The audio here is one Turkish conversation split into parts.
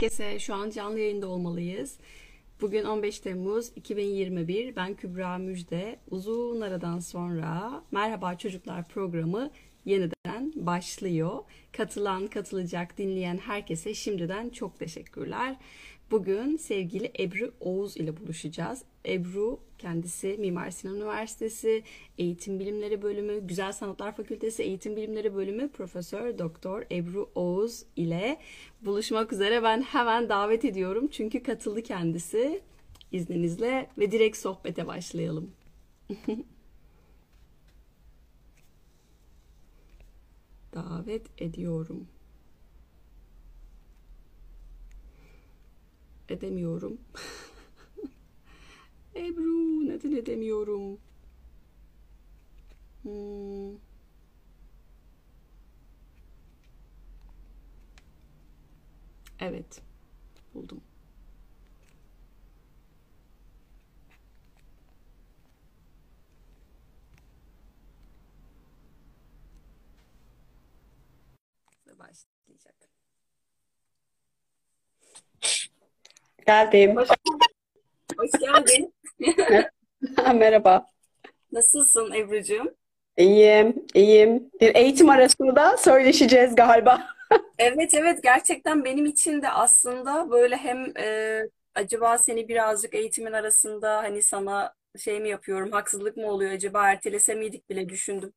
Herkese şu an canlı yayında olmalıyız. Bugün 15 Temmuz 2021. Ben Kübra Müjde. Uzun aradan sonra Merhaba Çocuklar programı yeniden başlıyor. Katılan, katılacak, dinleyen herkese şimdiden çok teşekkürler. Bugün sevgili Ebru Oğuz ile buluşacağız. Ebru kendisi Mimar Sinan Üniversitesi Eğitim Bilimleri Bölümü, Güzel Sanatlar Fakültesi Eğitim Bilimleri Bölümü Profesör Doktor Ebru Oğuz ile buluşmak üzere ben hemen davet ediyorum. Çünkü katıldı kendisi izninizle ve direkt sohbete başlayalım. davet ediyorum. Edemiyorum. Ebru neden edemiyorum? Hmm. Evet. Buldum. Geldim. Hoş, hoş geldin. Merhaba. Nasılsın Ebru'cum? İyiyim, iyiyim. Bir eğitim arasında söyleşeceğiz galiba. Evet evet gerçekten benim için de aslında böyle hem e, acaba seni birazcık eğitimin arasında hani sana şey mi yapıyorum haksızlık mı oluyor acaba ertelese miydik bile düşündüm.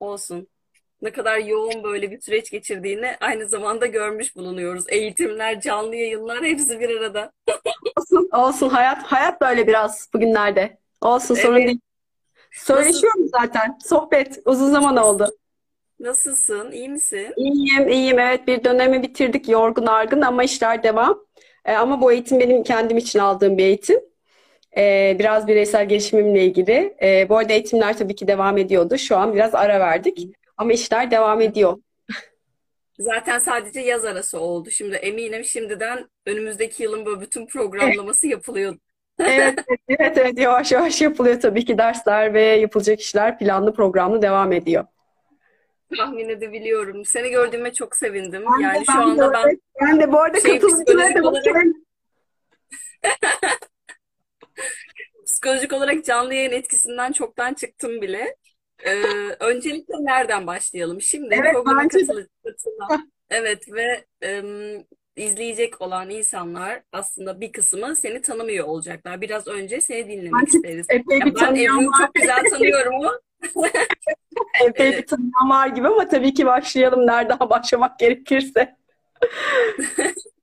Olsun. Ne kadar yoğun böyle bir süreç geçirdiğini aynı zamanda görmüş bulunuyoruz. Eğitimler, canlı yayınlar hepsi bir arada. Olsun, olsun. Hayat, hayat böyle biraz bugünlerde. Olsun, sorun Evet. değil. Nasıl, Söyleşiyorum zaten. Sohbet uzun zaman oldu. nasılsın? İyi misin? İyiyim, iyiyim. Evet, bir dönemi bitirdik yorgun argın ama işler devam. Ee, ama bu eğitim benim kendim için aldığım bir eğitim. Ee, biraz bireysel gelişimimle ilgili. Ee, bu arada eğitimler tabii ki devam ediyordu. Şu an biraz ara verdik. Ama işler devam ediyor. Zaten sadece yaz arası oldu. Şimdi eminim şimdiden önümüzdeki yılın böyle bütün programlaması yapılıyor. Evet, evet, evet, yavaş yavaş yapılıyor tabii ki dersler ve yapılacak işler planlı programlı devam ediyor. Tahmin edebiliyorum. Seni gördüğüme çok sevindim. Ben de, Yani şu ben de, anda ben ben de bu arada şey katılımcılara psikolojik da olarak bakıyorum. psikolojik olarak canlı yayın etkisinden çoktan çıktım bile. Ee, öncelikle nereden başlayalım? Şimdi Evet, programa bence de. katıl katılan, evet ve em, izleyecek olan insanlar aslında bir kısmı seni tanımıyor olacaklar. Biraz önce seni dinlemek Bence isteriz. epey Ya bir ben tanıyan Ebru'yu var. çok güzel tanıyorum ama Epey bir evet. tanıyan var gibi ama tabii ki başlayalım nereden başlamak gerekirse.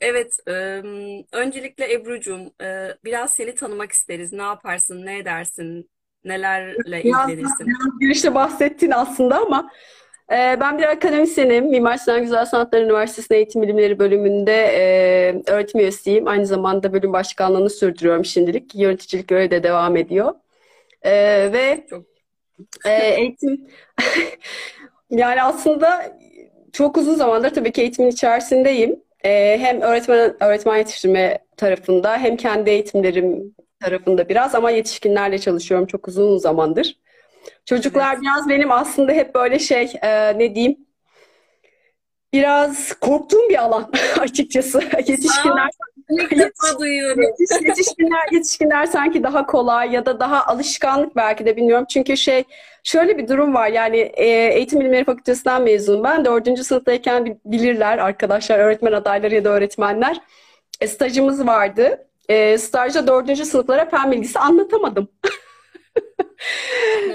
Evet, em, öncelikle Ebru'cum, e, biraz seni tanımak isteriz. Ne yaparsın, ne edersin, nelerle ilgilenirsin? biraz girişte bahsettin aslında ama e, ben bir akademisyenim. Mimar Sinan Güzel Sanatlar Üniversitesi'nde Eğitim Bilimleri bölümünde e, öğretim üyesiyim. Aynı zamanda bölüm başkanlığını sürdürüyorum şimdilik. Yöneticilik görevi de devam ediyor. E, ve Çok eğitim yani aslında çok uzun zamandır tabii ki eğitimin içerisindeyim. Hem öğretmen öğretmen yetiştirme tarafında hem kendi eğitimlerim tarafında biraz ama yetişkinlerle çalışıyorum çok uzun zamandır. Çocuklar evet. biraz benim aslında hep böyle şey e, ne diyeyim biraz korktuğum bir alan açıkçası. Yetişkinler ilk defa duyuyorum. yetişkinler yetişkinler sanki daha kolay ya da daha alışkanlık belki de bilmiyorum. Çünkü şey şöyle bir durum var yani e, Eğitim Bilimleri Fakültesinden mezunum ben. Dördüncü sınıftayken bi- bilirler arkadaşlar öğretmen adayları ya da öğretmenler. E, stajımız vardı. E, stajda dördüncü sınıflara fen bilgisi anlatamadım.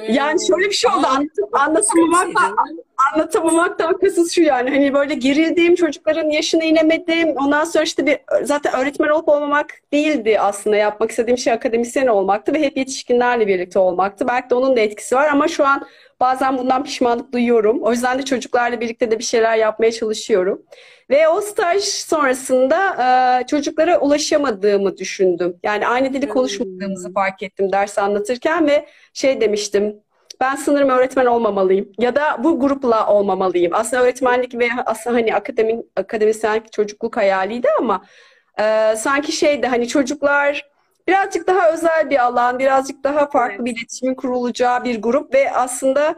Yani şöyle bir şey oldu. Ama Anlat, çok güzel bir anlatamamak şey canım. anlatamamaktan kasıt şu yani hani böyle gerildiğim çocukların yaşına inemedim ondan sonra işte bir zaten öğretmen olup olmamak değildi aslında yapmak istediğim şey akademisyen olmaktı ve hep yetişkinlerle birlikte olmaktı belki de onun da etkisi var ama şu an bazen bundan pişmanlık duyuyorum o yüzden de çocuklarla birlikte de bir şeyler yapmaya çalışıyorum ve o staj sonrasında e, çocuklara ulaşamadığımı düşündüm yani aynı dili konuşmadığımızı Hmm. fark ettim ders anlatırken ve şey demiştim ben sanırım öğretmen olmamalıyım ya da bu grupla olmamalıyım. Aslında öğretmenlik ve aslında hani akademik akademisyenlik çocukluk hayaliydi ama e, sanki şeydi hani çocuklar birazcık daha özel bir alan, birazcık daha farklı Evet. bir iletişimin kurulacağı bir grup ve aslında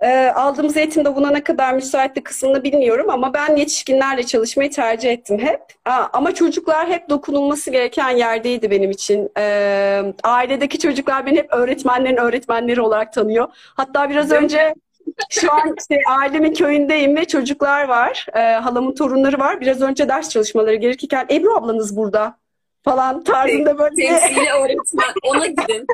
e, aldığımız eğitimde buna ne kadar müsaitti kısmını bilmiyorum ama ben yetişkinlerle çalışmayı tercih ettim hep. Aa, ama çocuklar hep dokunulması gereken yerdeydi benim için. E, ailedeki çocuklar beni hep öğretmenlerin öğretmenleri olarak tanıyor. Hatta biraz önce şu an işte ailemin köyündeyim ve çocuklar var. E, halamın torunları var. Biraz önce ders çalışmaları gerekirken Ebru ablanız burada falan tarzında böyle temsili öğretmen ona gidin.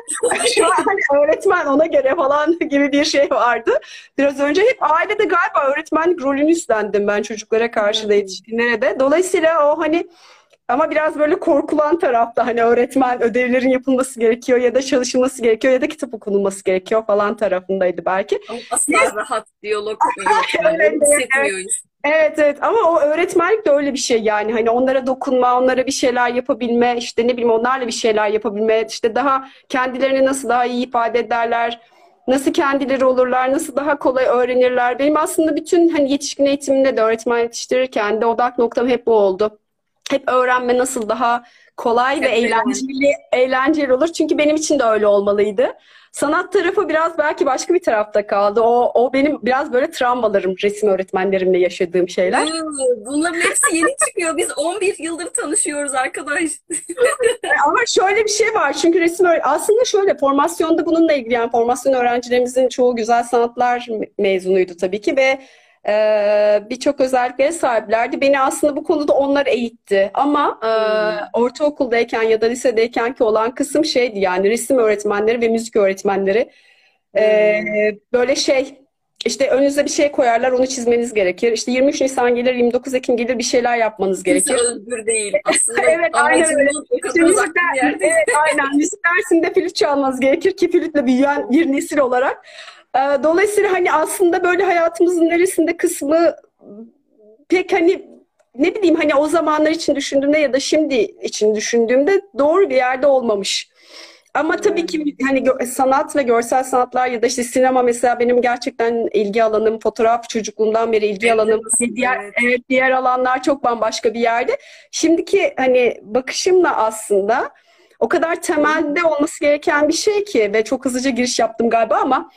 şu an öğretmen ona göre falan gibi bir şey vardı. Biraz önce hep ailede galiba öğretmenlik rolünü üstlendim ben çocuklara karşı da yetişkinlere de. Dolayısıyla o hani ama biraz böyle korkulan tarafta hani öğretmen ödevlerin yapılması gerekiyor ya da çalışılması gerekiyor ya da kitap okunulması gerekiyor falan tarafındaydı belki. Asla rahat diyalog hissetmiyor evet. Evet evet ama o öğretmenlik de öyle bir şey yani hani onlara dokunma, onlara bir şeyler yapabilme, işte ne bileyim onlarla bir şeyler yapabilme, işte daha kendilerini nasıl daha iyi ifade ederler, nasıl kendileri olurlar, nasıl daha kolay öğrenirler. Benim aslında bütün hani yetişkin eğitiminde de öğretmen yetiştirirken de odak noktam hep bu oldu. Hep öğrenme nasıl daha kolay ve eğlenceli, eğlenceli olur. Çünkü benim için de öyle olmalıydı. Sanat tarafı biraz belki başka bir tarafta kaldı. O, o benim biraz böyle travmalarım, resim öğretmenlerimle yaşadığım şeyler. Bunların hepsi yeni çıkıyor. Biz 11 yıldır tanışıyoruz arkadaş. Ama şöyle bir şey var. Çünkü resim aslında şöyle formasyonda bununla ilgili yani formasyon öğrencilerimizin çoğu güzel sanatlar mezunuydu tabii ki ve birçok özelliklere sahiplerdi. Beni aslında bu konuda onlar eğitti. Ama e, hmm. ortaokuldayken ya da lisedeyken ki olan kısım şeydi yani resim öğretmenleri ve müzik öğretmenleri. Ee, hmm. Böyle şey işte önünüze bir şey koyarlar onu çizmeniz gerekir. İşte 23 Nisan gelir 29 Ekim gelir bir şeyler yapmanız gerekir. Kimse özgür değil aslında. evet aynen öyle. müzik, evet, aynen. müzik dersinde flüt çalmanız gerekir ki flütle büyüyen bir nesil olarak. Ee, dolayısıyla hani aslında böyle hayatımızın neresinde kısmı pek hani ne bileyim hani o zamanlar için düşündüğümde ya da şimdi için düşündüğümde doğru bir yerde olmamış. Ama tabii ki hani sanat ve görsel sanatlar ya da işte sinema mesela benim gerçekten ilgi alanım, fotoğraf çocukluğumdan beri ilgi evet, alanım. Evet. Diğer evet, diğer alanlar çok bambaşka bir yerde. Şimdiki hani bakışımla aslında o kadar temelde olması gereken bir şey ki ve çok hızlıca giriş yaptım galiba ama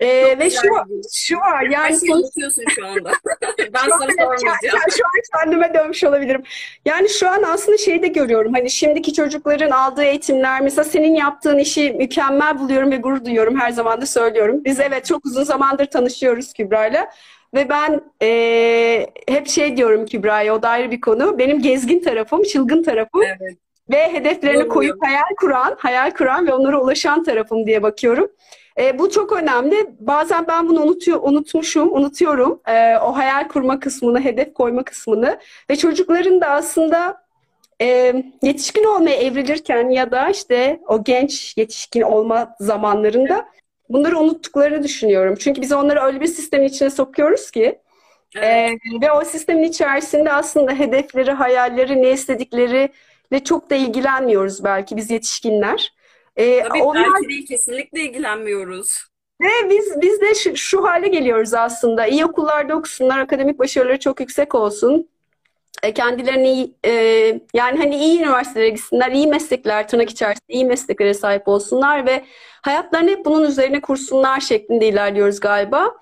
ee, ve şu, şu var yani Her şeyi unutuyorsun şu anda. ben sana sormayacağım. Şu an kendime dönmüş olabilirim. Yani şu an aslında şeyi de görüyorum. Hani şimdiki çocukların aldığı eğitimler mesela senin yaptığın işi mükemmel buluyorum ve gurur duyuyorum. Her zaman da söylüyorum. Biz evet çok uzun zamandır tanışıyoruz Kübra'yla. Ve ben e, hep şey diyorum Kübra'ya o da ayrı bir konu. Benim gezgin tarafım, çılgın tarafım. Evet. Ve hedeflerini koyup hayal kuran, hayal kuran ve onlara ulaşan tarafım diye bakıyorum. E, bu çok önemli. Bazen ben bunu unutuyor, unutmuşum, unutuyorum. E, o hayal kurma kısmını, hedef koyma kısmını. Ve çocukların da aslında e, yetişkin olmaya evrilirken ya da işte o genç yetişkin olma zamanlarında bunları unuttuklarını düşünüyorum. Çünkü biz onları öyle bir sistemin içine sokuyoruz ki evet. e, ve o sistemin içerisinde aslında hedefleri, hayalleri, ne istedikleri ve çok da ilgilenmiyoruz belki biz yetişkinler. Ee, Tabii onlar... değil kesinlikle ilgilenmiyoruz. Ve biz biz de şu, şu hale geliyoruz aslında. İyi okullarda okusunlar, akademik başarıları çok yüksek olsun. E, kendilerini iyi, e, yani hani iyi üniversitelere gitsinler, iyi meslekler, tırnak içerisinde iyi mesleklere sahip olsunlar ve hayatlarını hep bunun üzerine kursunlar şeklinde ilerliyoruz galiba.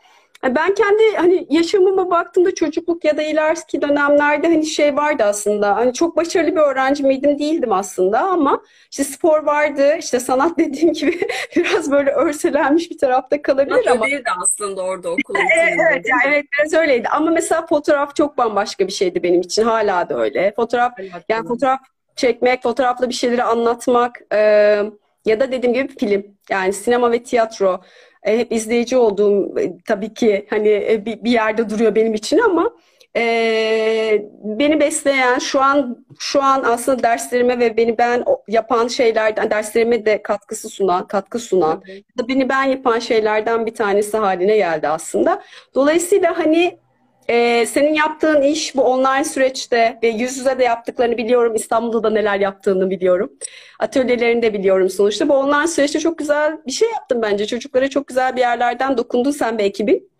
Ben kendi hani yaşamıma baktığımda çocukluk ya da ileriki dönemlerde hani şey vardı aslında. Hani çok başarılı bir öğrenci miydim değildim aslında ama işte spor vardı. işte sanat dediğim gibi biraz böyle örselenmiş bir tarafta kalabilir ama. değildi aslında orada okul evet, evet, yani evet biraz öyleydi. Ama mesela fotoğraf çok bambaşka bir şeydi benim için. Hala da öyle. Fotoğraf evet, yani fotoğraf çekmek, fotoğrafla bir şeyleri anlatmak e, ya da dediğim gibi film. Yani sinema ve tiyatro. E, hep izleyici olduğum e, tabii ki hani e, bir, bir yerde duruyor benim için ama e, beni besleyen şu an şu an aslında derslerime ve beni ben yapan şeylerden derslerime de katkısı sunan katkı sunan da beni ben yapan şeylerden bir tanesi haline geldi aslında. Dolayısıyla hani ee, senin yaptığın iş bu online süreçte ve yüz yüze de yaptıklarını biliyorum. İstanbul'da da neler yaptığını biliyorum. Atölyelerini de biliyorum sonuçta. Bu online süreçte çok güzel bir şey yaptın bence. Çocuklara çok güzel bir yerlerden dokundun sen ve ekibin.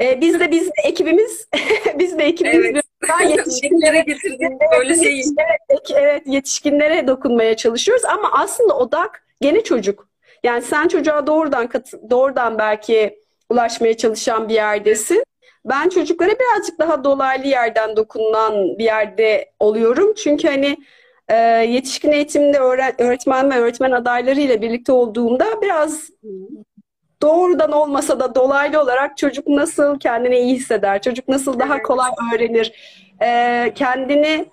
Ee, biz de biz de ekibimiz biz de ekibimiz evet. yetişkinlere getirdik böyle şey. Evet, evet yetişkinlere dokunmaya çalışıyoruz ama aslında odak gene çocuk. Yani sen çocuğa doğrudan doğrudan belki ulaşmaya çalışan bir yerdesin. Ben çocuklara birazcık daha dolaylı yerden dokunulan bir yerde oluyorum. Çünkü hani e, yetişkin eğitiminde öğretmen ve öğretmen adaylarıyla birlikte olduğumda biraz doğrudan olmasa da dolaylı olarak çocuk nasıl kendini iyi hisseder, çocuk nasıl daha kolay öğrenir, e, kendini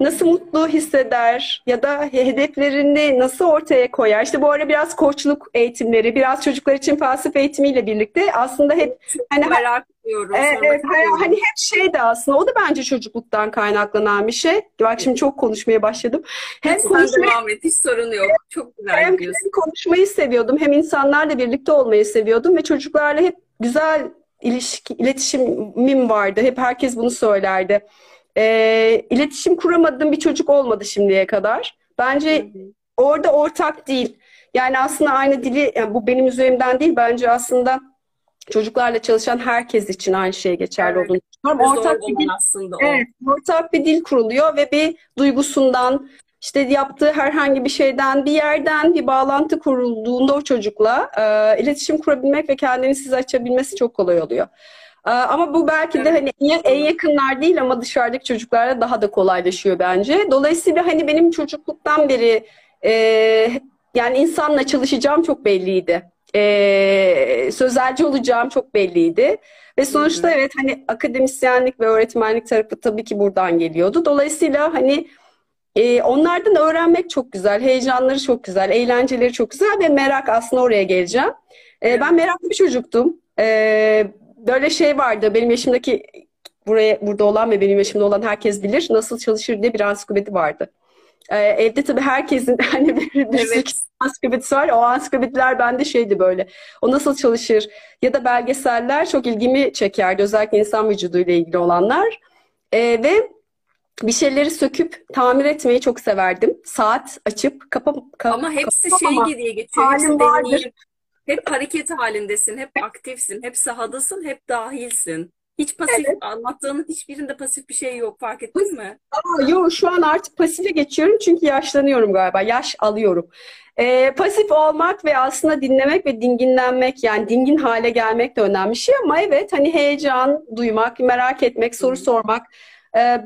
nasıl mutlu hisseder ya da hedeflerini nasıl ortaya koyar. İşte bu ara biraz koçluk eğitimleri, biraz çocuklar için felsefe eğitimiyle birlikte aslında hep hani merak ediyorum. Evet, evet hani hep şey de aslında o da bence çocukluktan kaynaklanan bir şey. Bak şimdi çok konuşmaya başladım. Hem Sen konuşmayı, devam et hiç sorun yok. Çok güzel hem, hem konuşmayı seviyordum hem insanlarla birlikte olmayı seviyordum ve çocuklarla hep güzel ilişki, iletişimim vardı. Hep herkes bunu söylerdi e, iletişim kuramadığım bir çocuk olmadı şimdiye kadar. Bence orada ortak değil. Yani aslında aynı dili, yani bu benim üzerimden değil, bence aslında çocuklarla çalışan herkes için aynı şey geçerli evet. olduğunu düşünüyorum. Ortak bir dil, aslında o. Evet, ortak bir dil kuruluyor ve bir duygusundan, işte yaptığı herhangi bir şeyden, bir yerden bir bağlantı kurulduğunda o çocukla e, iletişim kurabilmek ve kendini size açabilmesi çok kolay oluyor. Ee, ama bu belki de hani en yakınlar değil ama dışarıdaki çocuklarla daha da kolaylaşıyor bence. Dolayısıyla hani benim çocukluktan beri e, yani insanla çalışacağım çok belliydi. E, sözelci olacağım çok belliydi. Ve sonuçta evet hani akademisyenlik ve öğretmenlik tarafı tabii ki buradan geliyordu. Dolayısıyla hani e, onlardan öğrenmek çok güzel, heyecanları çok güzel, eğlenceleri çok güzel ve merak aslında oraya geleceğim. E, ben meraklı bir çocuktum. E, böyle şey vardı. Benim yaşımdaki buraya burada olan ve benim yaşımda olan herkes bilir. Nasıl çalışır diye bir ansiklopedi vardı. Ee, evde tabii herkesin hani bir, bir evet. ansiklopedisi var. O ansiklopediler bende şeydi böyle. O nasıl çalışır ya da belgeseller çok ilgimi çekerdi. Özellikle insan vücuduyla ilgili olanlar. Ee, ve bir şeyleri söküp tamir etmeyi çok severdim. Saat açıp kapam kap, Ama hepsi kapama. şey diye geçiyor. Hepsi deneyim. Hep hareket halindesin, hep aktifsin, hep sahadasın, hep dahilsin. Hiç pasif evet. anlattığının hiçbirinde pasif bir şey yok fark ettin mi? Aa, yok şu an artık pasife geçiyorum çünkü yaşlanıyorum galiba. Yaş alıyorum. Ee, pasif olmak ve aslında dinlemek ve dinginlenmek yani dingin hale gelmek de önemli bir şey ama evet hani heyecan duymak, merak etmek, soru sormak ee,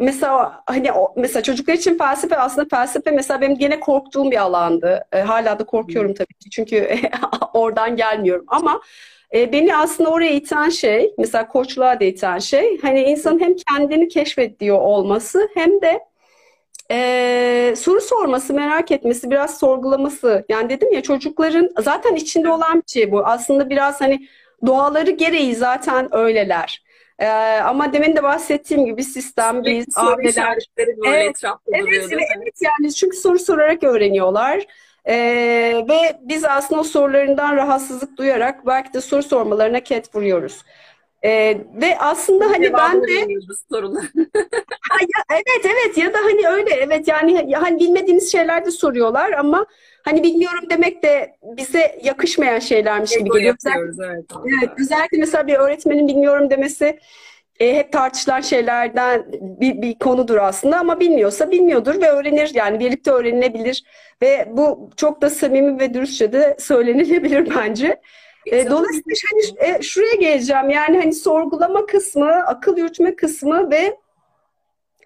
mesela hani mesela çocuklar için felsefe aslında felsefe mesela benim gene korktuğum bir alandı. Ee, hala da korkuyorum tabii ki çünkü oradan gelmiyorum ama e, beni aslında oraya iten şey mesela koçluğa da iten şey hani insanın hem kendini keşfediyor olması hem de e, soru sorması, merak etmesi, biraz sorgulaması. Yani dedim ya çocukların zaten içinde olan bir şey bu. Aslında biraz hani doğaları gereği zaten öyleler. Ee, ama demin de bahsettiğim gibi sistem, biz, aileler... Evet, evet, evet yani çünkü soru sorarak öğreniyorlar. Ee, ve biz aslında o sorularından rahatsızlık duyarak belki de soru sormalarına ket vuruyoruz. Ee, ve aslında hani ben de ha, ya, evet evet ya da hani öyle evet yani hani bilmediğimiz şeyler de soruyorlar ama hani bilmiyorum demek de bize yakışmayan şeylermiş gibi geliyor. Evet. evet. Özellikle mesela bir öğretmenin bilmiyorum demesi e, hep tartışılan şeylerden bir, bir konudur aslında ama bilmiyorsa bilmiyordur ve öğrenir yani birlikte öğrenilebilir ve bu çok da samimi ve dürüstçe de söylenilebilir bence. E, dolayısıyla hani e, şuraya geleceğim yani hani sorgulama kısmı, akıl yürütme kısmı ve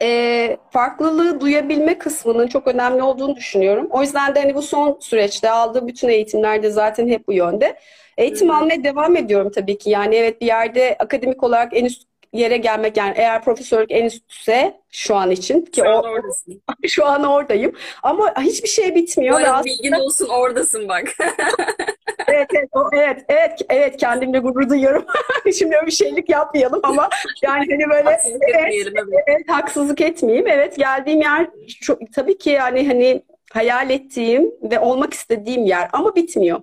e, farklılığı duyabilme kısmının çok önemli olduğunu düşünüyorum. O yüzden de hani bu son süreçte aldığım bütün eğitimlerde zaten hep bu yönde. Eğitim almaya devam ediyorum tabii ki. Yani evet bir yerde akademik olarak en üst yere gelmek yani eğer profesörlük en üstse şu an için ki şu o, an oradasın. şu an oradayım ama hiçbir şey bitmiyor. Böyle aslında... bilgin olsun oradasın bak. evet, evet, o, evet, evet, evet kendimle gurur duyuyorum. Şimdi öyle bir şeylik yapmayalım ama yani hani böyle haksızlık evet, evet. evet, haksızlık etmeyeyim. Evet geldiğim yer çok, tabii ki yani hani hayal ettiğim ve olmak istediğim yer ama bitmiyor.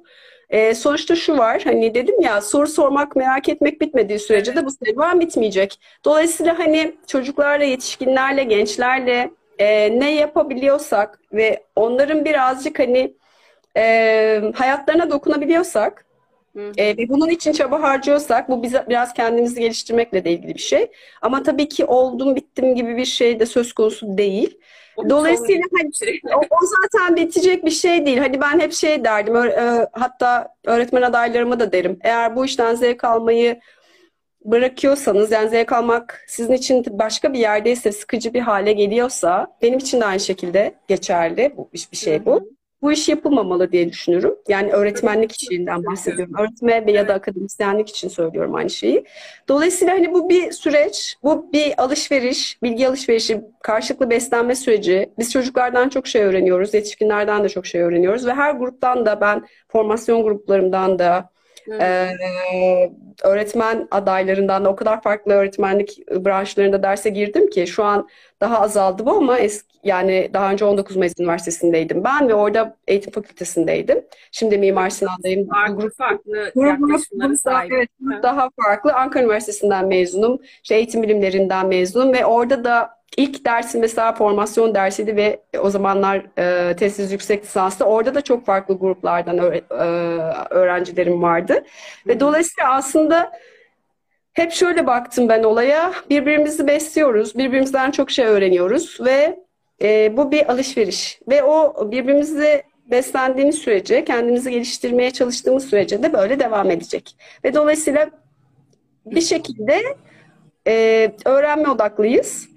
E, sonuçta şu var hani dedim ya soru sormak merak etmek bitmediği sürece de bu serüven bitmeyecek. Dolayısıyla hani çocuklarla, yetişkinlerle, gençlerle e, ne yapabiliyorsak ve onların birazcık hani e, hayatlarına dokunabiliyorsak E, ve bunun için çaba harcıyorsak bu bize biraz kendimizi geliştirmekle de ilgili bir şey. Ama tabii ki oldum bittim gibi bir şey de söz konusu değil. Dolayısıyla hani, o, o zaten bitecek bir şey değil. Hani ben hep şey derdim, e, hatta öğretmen adaylarıma da derim. Eğer bu işten zevk almayı bırakıyorsanız, yani zevk almak sizin için başka bir yerdeyse, sıkıcı bir hale geliyorsa, benim için de aynı şekilde geçerli bu bir şey bu bu iş yapılmamalı diye düşünüyorum. Yani öğretmenlik işinden bahsediyorum. Öğretme ya da akademisyenlik için söylüyorum aynı şeyi. Dolayısıyla hani bu bir süreç, bu bir alışveriş, bilgi alışverişi, karşılıklı beslenme süreci. Biz çocuklardan çok şey öğreniyoruz, yetişkinlerden de çok şey öğreniyoruz ve her gruptan da ben formasyon gruplarımdan da ee, öğretmen adaylarından da o kadar farklı öğretmenlik branşlarında derse girdim ki şu an daha azaldı bu ama eski, yani daha önce 19 Mayıs Üniversitesi'ndeydim ben ve orada eğitim fakültesindeydim. Şimdi Mimar Sinan'dayım. Farklı grup, farklı yaklaşımlara sahip. Evet, daha farklı. Ankara Üniversitesi'nden mezunum. İşte eğitim bilimlerinden mezunum ve orada da ilk dersim mesela formasyon dersiydi ve o zamanlar e, tesis yüksek lisansta orada da çok farklı gruplardan öğre, e, öğrencilerim vardı. Hı. Ve dolayısıyla aslında hep şöyle baktım ben olaya. Birbirimizi besliyoruz, birbirimizden çok şey öğreniyoruz ve e, bu bir alışveriş. Ve o birbirimizi beslendiğimiz sürece, kendimizi geliştirmeye çalıştığımız sürece de böyle devam edecek. Ve dolayısıyla bir şekilde e, öğrenme odaklıyız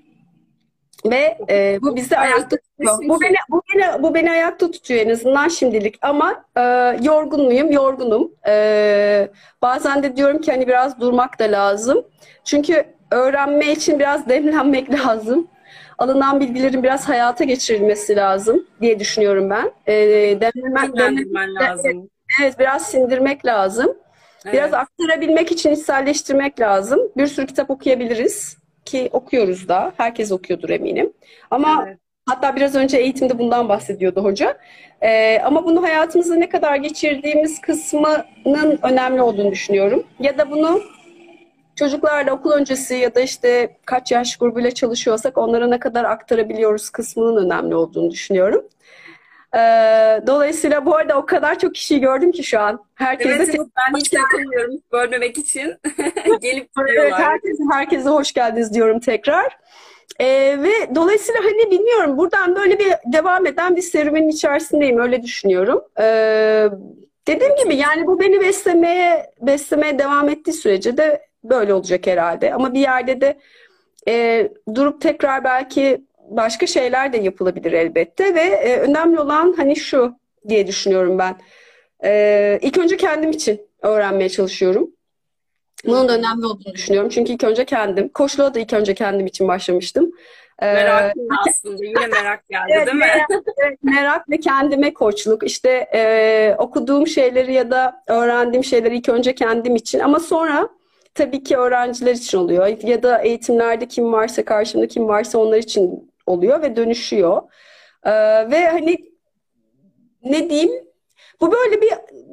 ve e, bu bizi ayakta tutuyor. Bu beni, bu beni, bu beni ayakta tutuyor en azından şimdilik. Ama e, yorgun muyum? Yorgunum. E, bazen de diyorum ki hani biraz durmak da lazım. Çünkü öğrenme için biraz demlenmek lazım. Alınan bilgilerin biraz hayata geçirilmesi lazım diye düşünüyorum ben. E, demlemek, demlemek lazım. Evet, biraz sindirmek lazım. Evet. Biraz aktarabilmek için içselleştirmek lazım. Bir sürü kitap okuyabiliriz ki okuyoruz da. Herkes okuyordur eminim. Ama evet. hatta biraz önce eğitimde bundan bahsediyordu hoca. Ee, ama bunu hayatımızda ne kadar geçirdiğimiz kısmının önemli olduğunu düşünüyorum. Ya da bunu çocuklarla okul öncesi ya da işte kaç yaş grubuyla çalışıyorsak onlara ne kadar aktarabiliyoruz kısmının önemli olduğunu düşünüyorum. Ee, dolayısıyla bu arada o kadar çok kişiyi gördüm ki şu an. Herkese evet, evet, ben hiç takılmıyorum bölmemek için. Gelip duruyorlar. Evet, herkese, herkese hoş geldiniz diyorum tekrar. Ee, ve dolayısıyla hani bilmiyorum buradan böyle bir devam eden bir serüvenin içerisindeyim öyle düşünüyorum. Ee, dediğim gibi yani bu beni beslemeye beslemeye devam ettiği sürece de böyle olacak herhalde. Ama bir yerde de e, durup tekrar belki başka şeyler de yapılabilir elbette ve e, önemli olan hani şu diye düşünüyorum ben. E, ilk önce kendim için öğrenmeye çalışıyorum. Bunun da önemli olduğunu düşünüyorum. Çünkü ilk önce kendim. Koçluğa da ilk önce kendim için başlamıştım. E, merak ee, aslında. Yine merak geldi evet, değil mi? Merak, merak ve kendime koçluk. İşte e, okuduğum şeyleri ya da öğrendiğim şeyleri ilk önce kendim için. Ama sonra tabii ki öğrenciler için oluyor. Ya da eğitimlerde kim varsa, karşımda kim varsa onlar için oluyor ve dönüşüyor. Ee, ve hani ne diyeyim bu böyle bir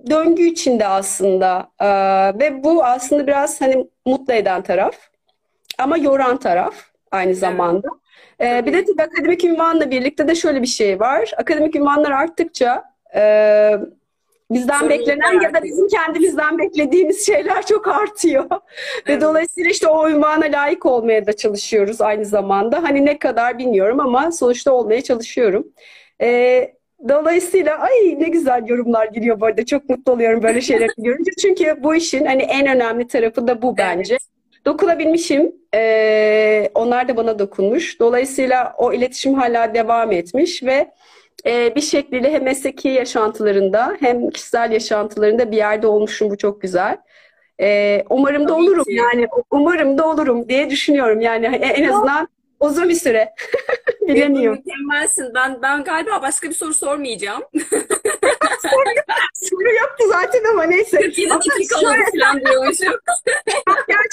döngü içinde aslında ee, ve bu aslında biraz hani mutlu eden taraf ama yoran taraf aynı zamanda. Ee, bir de tabii akademik ünvanla birlikte de şöyle bir şey var. Akademik ünvanlar arttıkça e, bizden Sorun beklenen ya da bizim kendimizden beklediğimiz şeyler çok artıyor. Evet. Ve dolayısıyla işte o ünvana layık olmaya da çalışıyoruz aynı zamanda. Hani ne kadar bilmiyorum ama sonuçta olmaya çalışıyorum. Ee, dolayısıyla ay ne güzel yorumlar geliyor bu arada. Çok mutlu oluyorum böyle şeyleri görünce. Çünkü bu işin hani en önemli tarafı da bu bence. Evet. Dokunabilmişim. Ee, onlar da bana dokunmuş. Dolayısıyla o iletişim hala devam etmiş ve e, bir şekliyle hem mesleki yaşantılarında hem kişisel yaşantılarında bir yerde olmuşum. Bu çok güzel. E, umarım da olurum yani umarım da olurum diye düşünüyorum yani en azından uzun bir süre. Bilemiyorum. Mükemmelsin. Ben ben galiba başka bir soru sormayacağım. soru yoktu zaten ama neyse. 47 dakika oldu falan diyormuşum.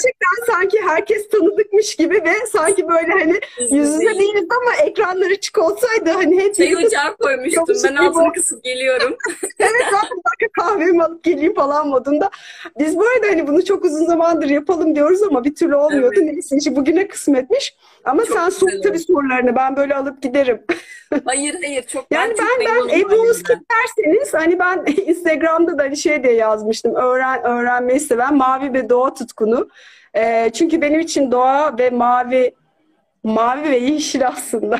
Gerçekten sanki herkes tanıdıkmış gibi ve sanki böyle hani yüz yüze değiliz ama ekranlar açık olsaydı hani hep Çay ocağı koymuştum. Ben altını kısıp geliyorum. evet zaten kahvemi alıp geleyim falan modunda. Biz bu arada hani bunu çok uzun zamandır yapalım diyoruz ama bir türlü olmuyordu. Evet. Neyse bugüne kısmetmiş. Ama Çok sen sor tabii sorularını. Ben böyle alıp giderim. Hayır hayır çok Yani ben, ben ben memnunum Ebru Özkit halimden. derseniz hani ben Instagram'da da hani şey diye yazmıştım. Öğren öğrenmeyi seven mavi ve doğa tutkunu. Ee, çünkü benim için doğa ve mavi mavi ve yeşil aslında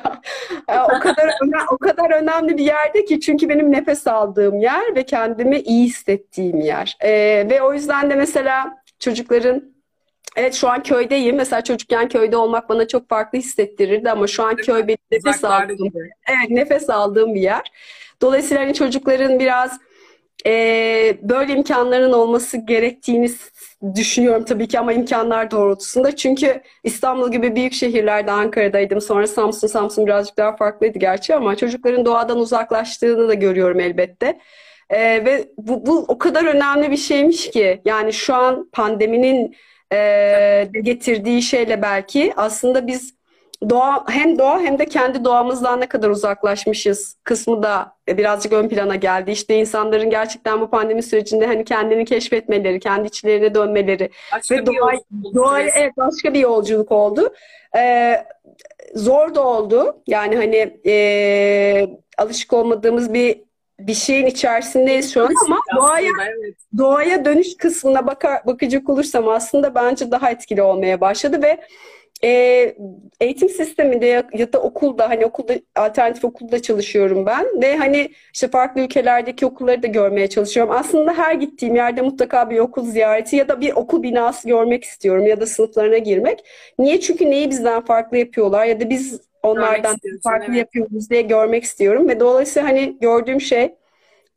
Ee, o kadar öne- o kadar önemli bir yerde ki çünkü benim nefes aldığım yer ve kendimi iyi hissettiğim yer. Ee, ve o yüzden de mesela çocukların Evet şu an köydeyim. Mesela çocukken köyde olmak bana çok farklı hissettirirdi ama şu an köy benim nefes aldığım. Evet, nefes aldığım bir yer. Dolayısıyla hani çocukların biraz e, böyle imkanların olması gerektiğini düşünüyorum tabii ki ama imkanlar doğrultusunda. Çünkü İstanbul gibi büyük şehirlerde Ankara'daydım. Sonra Samsun, Samsun birazcık daha farklıydı gerçi ama çocukların doğadan uzaklaştığını da görüyorum elbette. E, ve bu, bu o kadar önemli bir şeymiş ki yani şu an pandeminin e, getirdiği şeyle belki aslında biz doğa hem doğa hem de kendi doğamızdan ne kadar uzaklaşmışız kısmı da birazcık ön plana geldi. İşte insanların gerçekten bu pandemi sürecinde hani kendini keşfetmeleri, kendi içlerine dönmeleri Başka ve doğa, süresi. evet başka bir yolculuk oldu. Ee, zor da oldu. Yani hani e, alışık olmadığımız bir bir şeyin içerisindeyiz şu an ama doğaya Aslında, evet. doğaya dönüş kısmına bakar, bakacak olursam aslında bence daha etkili olmaya başladı ve e, eğitim sisteminde ya, ya da okulda hani okulda alternatif okulda çalışıyorum ben ve hani işte farklı ülkelerdeki okulları da görmeye çalışıyorum. Aslında her gittiğim yerde mutlaka bir okul ziyareti ya da bir okul binası görmek istiyorum ya da sınıflarına girmek. Niye? Çünkü neyi bizden farklı yapıyorlar ya da biz onlardan farklı evet. yapıyoruz diye görmek istiyorum ve dolayısıyla hani gördüğüm şey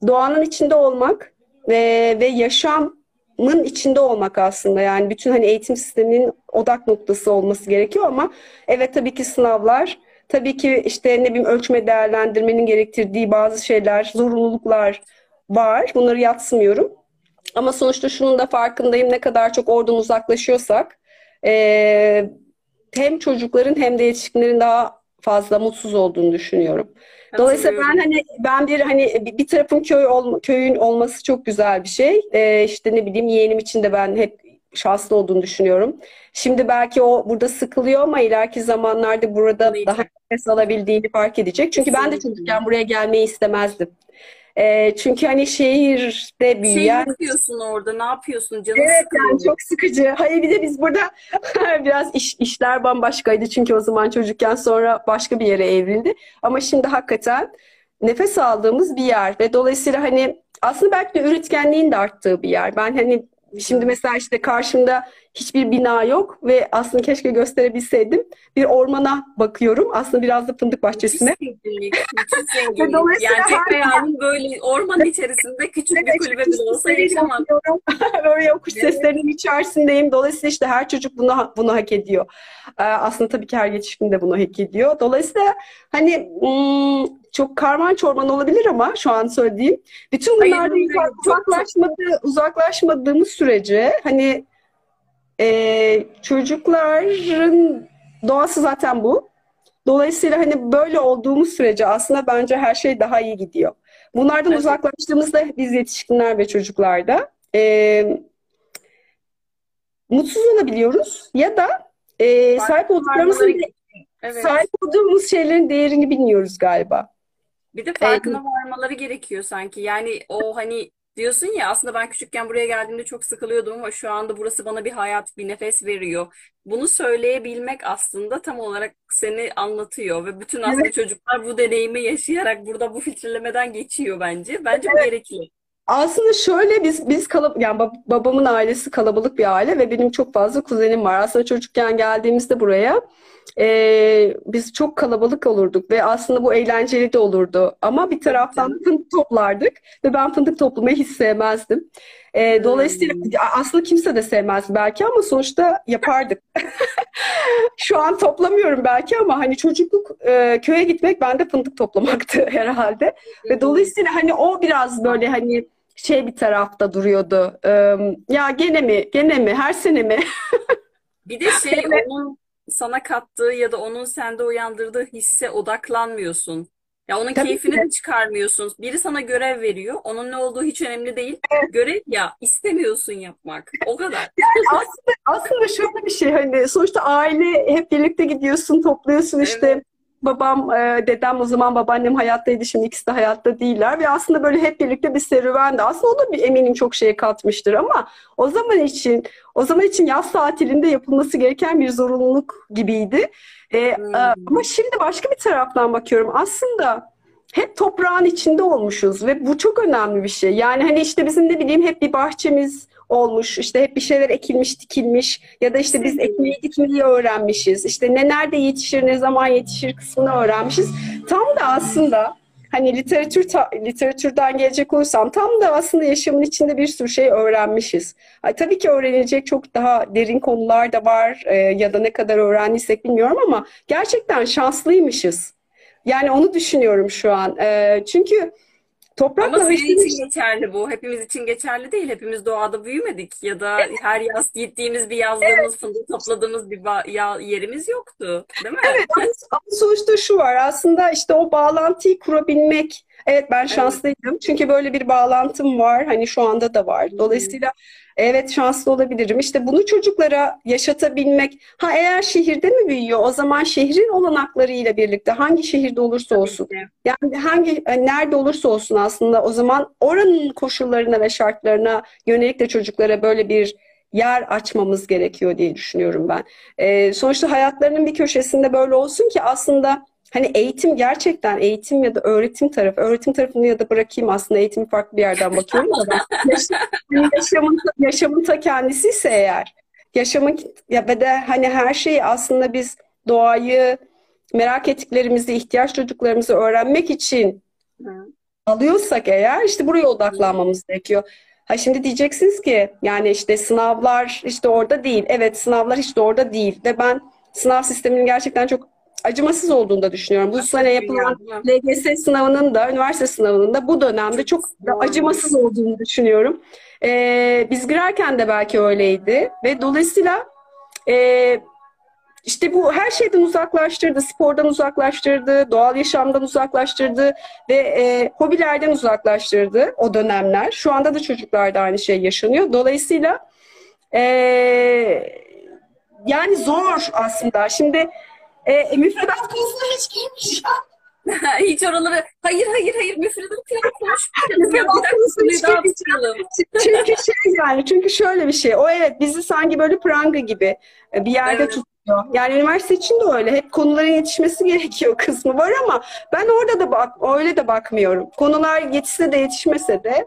doğanın içinde olmak ve ve yaşamın içinde olmak aslında. Yani bütün hani eğitim sisteminin odak noktası olması gerekiyor ama evet tabii ki sınavlar tabii ki işte ne bileyim ölçme değerlendirmenin gerektirdiği bazı şeyler zorunluluklar var. Bunları yadsımıyorum ama sonuçta şunun da farkındayım ne kadar çok oradan uzaklaşıyorsak eee, hem çocukların hem de yetişkinlerin daha fazla mutsuz olduğunu düşünüyorum. Dolayısıyla ben hani ben bir hani bir tarafın köy olma, köyün olması çok güzel bir şey. Ee, işte ne bileyim yeğenim için de ben hep şanslı olduğunu düşünüyorum. Şimdi belki o burada sıkılıyor ama ileriki zamanlarda burada daha nefes alabildiğini fark edecek. Çünkü ben de çocukken buraya gelmeyi istemezdim. Ee, çünkü hani şehirde Şey büyüyen yapıyorsun orada, ne yapıyorsun? Canın Evet sıkılıyor. yani çok sıkıcı. Hayır bir de biz burada biraz iş, işler bambaşkaydı çünkü o zaman çocukken sonra başka bir yere evrildi. Ama şimdi hakikaten nefes aldığımız bir yer ve dolayısıyla hani aslında belki de üretkenliğin de arttığı bir yer. Ben hani şimdi mesela işte karşımda hiçbir bina yok ve aslında keşke gösterebilseydim. Bir ormana bakıyorum. Aslında biraz da fındık bahçesine. Zenginlik. Dolayısıyla Yani tek hayalim böyle ormanın içerisinde küçük bir kulübe bile olsa bakıyorum. Böyle o kuş Evet. seslerinin içerisindeyim. Dolayısıyla işte her çocuk bunu bunu hak ediyor. Ee, aslında tabii ki her yetişkin de bunu hak ediyor. Dolayısıyla hani hmm, çok karman çorman olabilir ama şu an söylediğim bütün bunlardan hayır, uzak- çok- çok- uzaklaşmadı, uzaklaşmadığımız sürece hani e, çocukların doğası zaten bu. Dolayısıyla hani böyle olduğumuz sürece aslında bence her şey daha iyi gidiyor. Bunlardan Evet. uzaklaştığımızda biz yetişkinler ve çocuklarda e, mutsuz olabiliyoruz ya da e, sahip olduklarımızın Evet. sahip olduğumuz şeylerin değerini bilmiyoruz galiba. Bir de farkına varmaları gerekiyor sanki. Yani o hani diyorsun ya aslında ben küçükken buraya geldiğimde çok sıkılıyordum ama şu anda burası bana bir hayat, bir nefes veriyor. Bunu söyleyebilmek aslında tam olarak seni anlatıyor ve bütün aslında çocuklar bu deneyimi yaşayarak burada bu filtrelemeden geçiyor bence. Bence bu gerekli. Aslında şöyle biz biz kalab yani bab- babamın ailesi kalabalık bir aile ve benim çok fazla kuzenim var. Aslında çocukken geldiğimizde buraya e, biz çok kalabalık olurduk ve aslında bu eğlenceli de olurdu. Ama bir taraftan da fındık toplardık ve ben fındık toplamayı hiç sevmezdim. E, dolayısıyla aslında kimse de sevmez belki ama sonuçta yapardık. Şu an toplamıyorum belki ama hani çocukluk e, köye gitmek bende fındık toplamaktı herhalde. Ve dolayısıyla hani o biraz böyle hani şey bir tarafta duruyordu. Ee, ya gene mi? Gene mi? Her sene mi? Bir de şey onun sana kattığı ya da onun sende uyandırdığı hisse odaklanmıyorsun. Ya onun Tabii keyfini ki. de çıkarmıyorsun. Biri sana görev veriyor. Onun ne olduğu hiç önemli değil. Görev ya istemiyorsun yapmak. O kadar. Aslında aslında şöyle bir şey hani sonuçta aile hep birlikte gidiyorsun, topluyorsun işte babam, e, dedem o zaman babaannem hayattaydı. Şimdi ikisi de hayatta değiller. Ve aslında böyle hep birlikte bir serüvendi. Aslında o da bir eminim çok şey katmıştır ama o zaman için o zaman için yaz tatilinde yapılması gereken bir zorunluluk gibiydi. E, hmm. Ama şimdi başka bir taraftan bakıyorum. Aslında hep toprağın içinde olmuşuz ve bu çok önemli bir şey. Yani hani işte bizim ne bileyim hep bir bahçemiz olmuş. İşte hep bir şeyler ekilmiş, dikilmiş ya da işte biz ekmeği dikmeyi öğrenmişiz. İşte ne nerede yetişir, ne zaman yetişir kısmını öğrenmişiz. Tam da aslında hani literatür ta, literatürden gelecek olursam tam da aslında yaşamın içinde bir sürü şey öğrenmişiz. Ay, tabii ki öğrenilecek çok daha derin konular da var e, ya da ne kadar öğrendiysek bilmiyorum ama gerçekten şanslıymışız. Yani onu düşünüyorum şu an. E, çünkü Toprakla Ama senin için geçerli bu. Hepimiz için geçerli değil. Hepimiz doğada büyümedik. Ya da her yaz gittiğimiz bir yazlığımız, evet. fındık topladığımız bir yerimiz yoktu. Değil mi? Evet. Ama sonuçta şu var. Aslında işte o bağlantıyı kurabilmek. Evet ben şanslıydım. Evet. Çünkü böyle bir bağlantım var. Hani şu anda da var. Dolayısıyla Evet şanslı olabilirim. İşte bunu çocuklara yaşatabilmek. Ha eğer şehirde mi büyüyor? O zaman şehrin olanaklarıyla birlikte hangi şehirde olursa olsun. Yani hangi e, nerede olursa olsun aslında o zaman oranın koşullarına ve şartlarına yönelik de çocuklara böyle bir yer açmamız gerekiyor diye düşünüyorum ben. Ee, sonuçta hayatlarının bir köşesinde böyle olsun ki aslında Hani eğitim gerçekten eğitim ya da öğretim tarafı, öğretim tarafını ya da bırakayım aslında eğitimi farklı bir yerden bakıyorum da hani yaşamın, yaşamın ta kendisi ise eğer yaşamın ya ve de hani her şeyi aslında biz doğayı merak ettiklerimizi, ihtiyaç çocuklarımızı öğrenmek için alıyorsak eğer işte buraya odaklanmamız gerekiyor. Ha şimdi diyeceksiniz ki yani işte sınavlar işte orada değil. Evet sınavlar hiç de orada değil ve ben sınav sisteminin gerçekten çok acımasız olduğunu da düşünüyorum. Bu sene yapılan LGS sınavının da, üniversite sınavının da bu dönemde çok, acımasız olduğunu düşünüyorum. Ee, biz girerken de belki öyleydi ve dolayısıyla e, işte bu her şeyden uzaklaştırdı, spordan uzaklaştırdı, doğal yaşamdan uzaklaştırdı ve e, hobilerden uzaklaştırdı o dönemler. Şu anda da çocuklarda aynı şey yaşanıyor. Dolayısıyla e, yani zor aslında. Şimdi e, müfredat konusuna hiç girmiş hiç oraları hayır hayır hayır müfredat falan konuşmayacağız. çünkü şey yani çünkü şöyle bir şey. O evet bizi sanki böyle pranga gibi e, bir yerde evet. tutuyor. Yani üniversite için de öyle. Hep konuların yetişmesi gerekiyor kısmı var ama ben orada da bak öyle de bakmıyorum. Konular yetişse de yetişmese de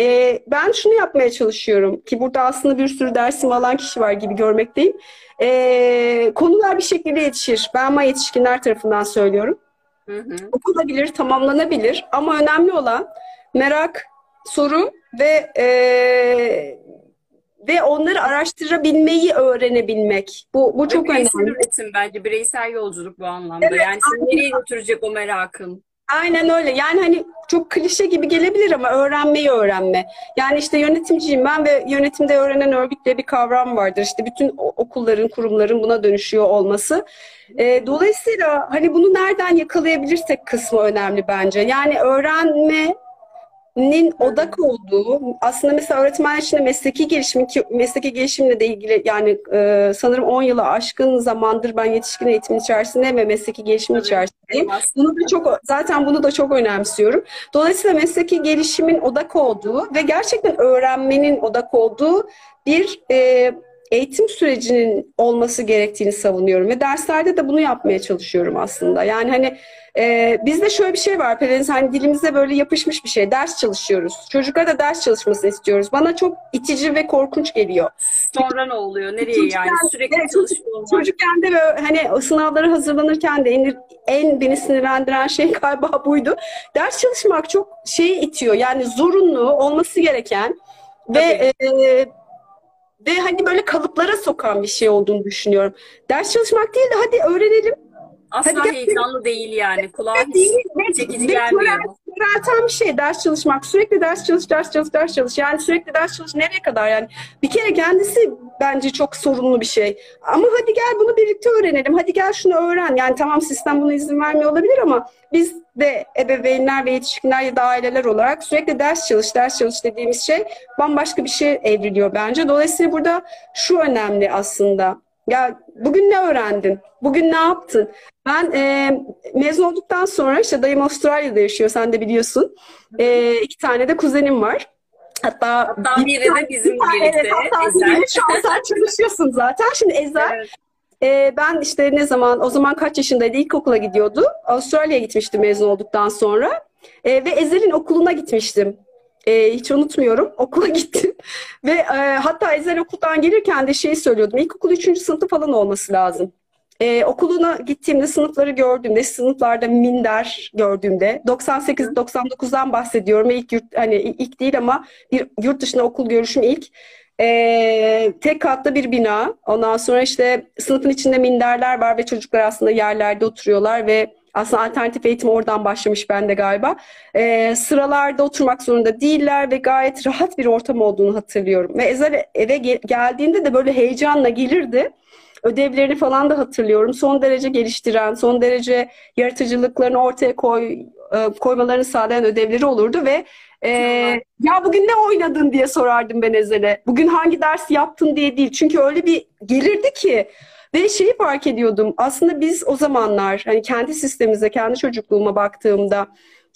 e, ben şunu yapmaya çalışıyorum ki burada aslında bir sürü dersim alan kişi var gibi görmekteyim. E, konular bir şekilde yetişir. Ben ama yetişkinler tarafından söylüyorum. Hı hı. Okunabilir, tamamlanabilir ama önemli olan merak, soru ve e, ve onları araştırabilmeyi öğrenebilmek. Bu bu çok önemli. üretim bence bireysel yolculuk bu anlamda. Evet, yani seni nereye götürecek o merakın? Aynen öyle. Yani hani çok klişe gibi gelebilir ama öğrenmeyi öğrenme. Yani işte yönetimciyim ben ve yönetimde öğrenen örgüt diye bir kavram vardır. İşte bütün okulların, kurumların buna dönüşüyor olması. E, dolayısıyla hani bunu nereden yakalayabilirsek kısmı önemli bence. Yani öğrenme nin odak olduğu aslında mesela öğretmen içinde mesleki gelişim ki mesleki gelişimle de ilgili yani e, sanırım 10 yılı aşkın zamandır ben yetişkin eğitim içerisinde ve mesleki gelişim Tabii. içerisindeyim. Bunu da çok zaten bunu da çok önemsiyorum. Dolayısıyla mesleki gelişimin odak olduğu ve gerçekten öğrenmenin odak olduğu bir e, eğitim sürecinin olması gerektiğini savunuyorum ve derslerde de bunu yapmaya çalışıyorum aslında. Yani hani e, bizde şöyle bir şey var Pelin, hani dilimize böyle yapışmış bir şey. Ders çalışıyoruz. Çocuklar da ders çalışmasını istiyoruz. Bana çok itici ve korkunç geliyor. Sonra ne oluyor? Nereye çocukken, yani? Sürekli evet, çalışma Çocukken de böyle hani sınavlara hazırlanırken de en, en beni sinirlendiren şey galiba buydu. Ders çalışmak çok şeyi itiyor. Yani zorunlu olması gereken ve e, ve hani böyle kalıplara sokan bir şey olduğunu düşünüyorum. Ders çalışmak değil de hadi öğrenelim. Asla hadi heyecanlı değil yani. Kulağa hiç çekici gelmiyor. Körelten bir şey ders çalışmak. Sürekli ders çalış, ders çalış, ders çalış. Yani sürekli ders çalış nereye kadar yani? Bir kere kendisi bence çok sorunlu bir şey. Ama hadi gel bunu birlikte öğrenelim. Hadi gel şunu öğren. Yani tamam sistem buna izin vermiyor olabilir ama biz de ebeveynler ve yetişkinler ya da aileler olarak sürekli ders çalış, ders çalış dediğimiz şey bambaşka bir şey evriliyor bence. Dolayısıyla burada şu önemli aslında. Ya Bugün ne öğrendin? Bugün ne yaptın? Ben e, mezun olduktan sonra işte dayım Avustralya'da yaşıyor sen de biliyorsun. E, iki tane de kuzenim var. Hatta, hatta biri de bizimle birlikte. Evet, hatta Ezel. şu an sen çalışıyorsun zaten. Şimdi Ezel evet. E, ben işte ne zaman o zaman kaç yaşındaydı? İlkokula gidiyordu. Avustralya'ya gitmişti mezun olduktan sonra. E, ve Ezel'in okuluna gitmiştim. E, hiç unutmuyorum. Okula gittim. Ve e, hatta Ezel okuldan gelirken de şeyi söylüyordum. İlkokul 3. sınıfı falan olması lazım. Ee, okuluna gittiğimde sınıfları gördüğümde, sınıflarda minder gördüğümde 98-99'dan bahsediyorum. İlk yurt, hani ilk değil ama bir yurt dışında okul görüşüm ilk. Ee, tek katlı bir bina. Ondan sonra işte sınıfın içinde minderler var ve çocuklar aslında yerlerde oturuyorlar ve aslında alternatif eğitim oradan başlamış bende galiba. Ee, sıralarda oturmak zorunda değiller ve gayet rahat bir ortam olduğunu hatırlıyorum. Ve Ezel eve gel- geldiğinde de böyle heyecanla gelirdi. Ödevlerini falan da hatırlıyorum. Son derece geliştiren, son derece yaratıcılıklarını ortaya koy, e, koymalarını sağlayan ödevleri olurdu ve e, ya bugün ne oynadın diye sorardım ben Ezel'e. Bugün hangi ders yaptın diye değil. Çünkü öyle bir gelirdi ki ve şeyi fark ediyordum. Aslında biz o zamanlar hani kendi sistemimize, kendi çocukluğuma baktığımda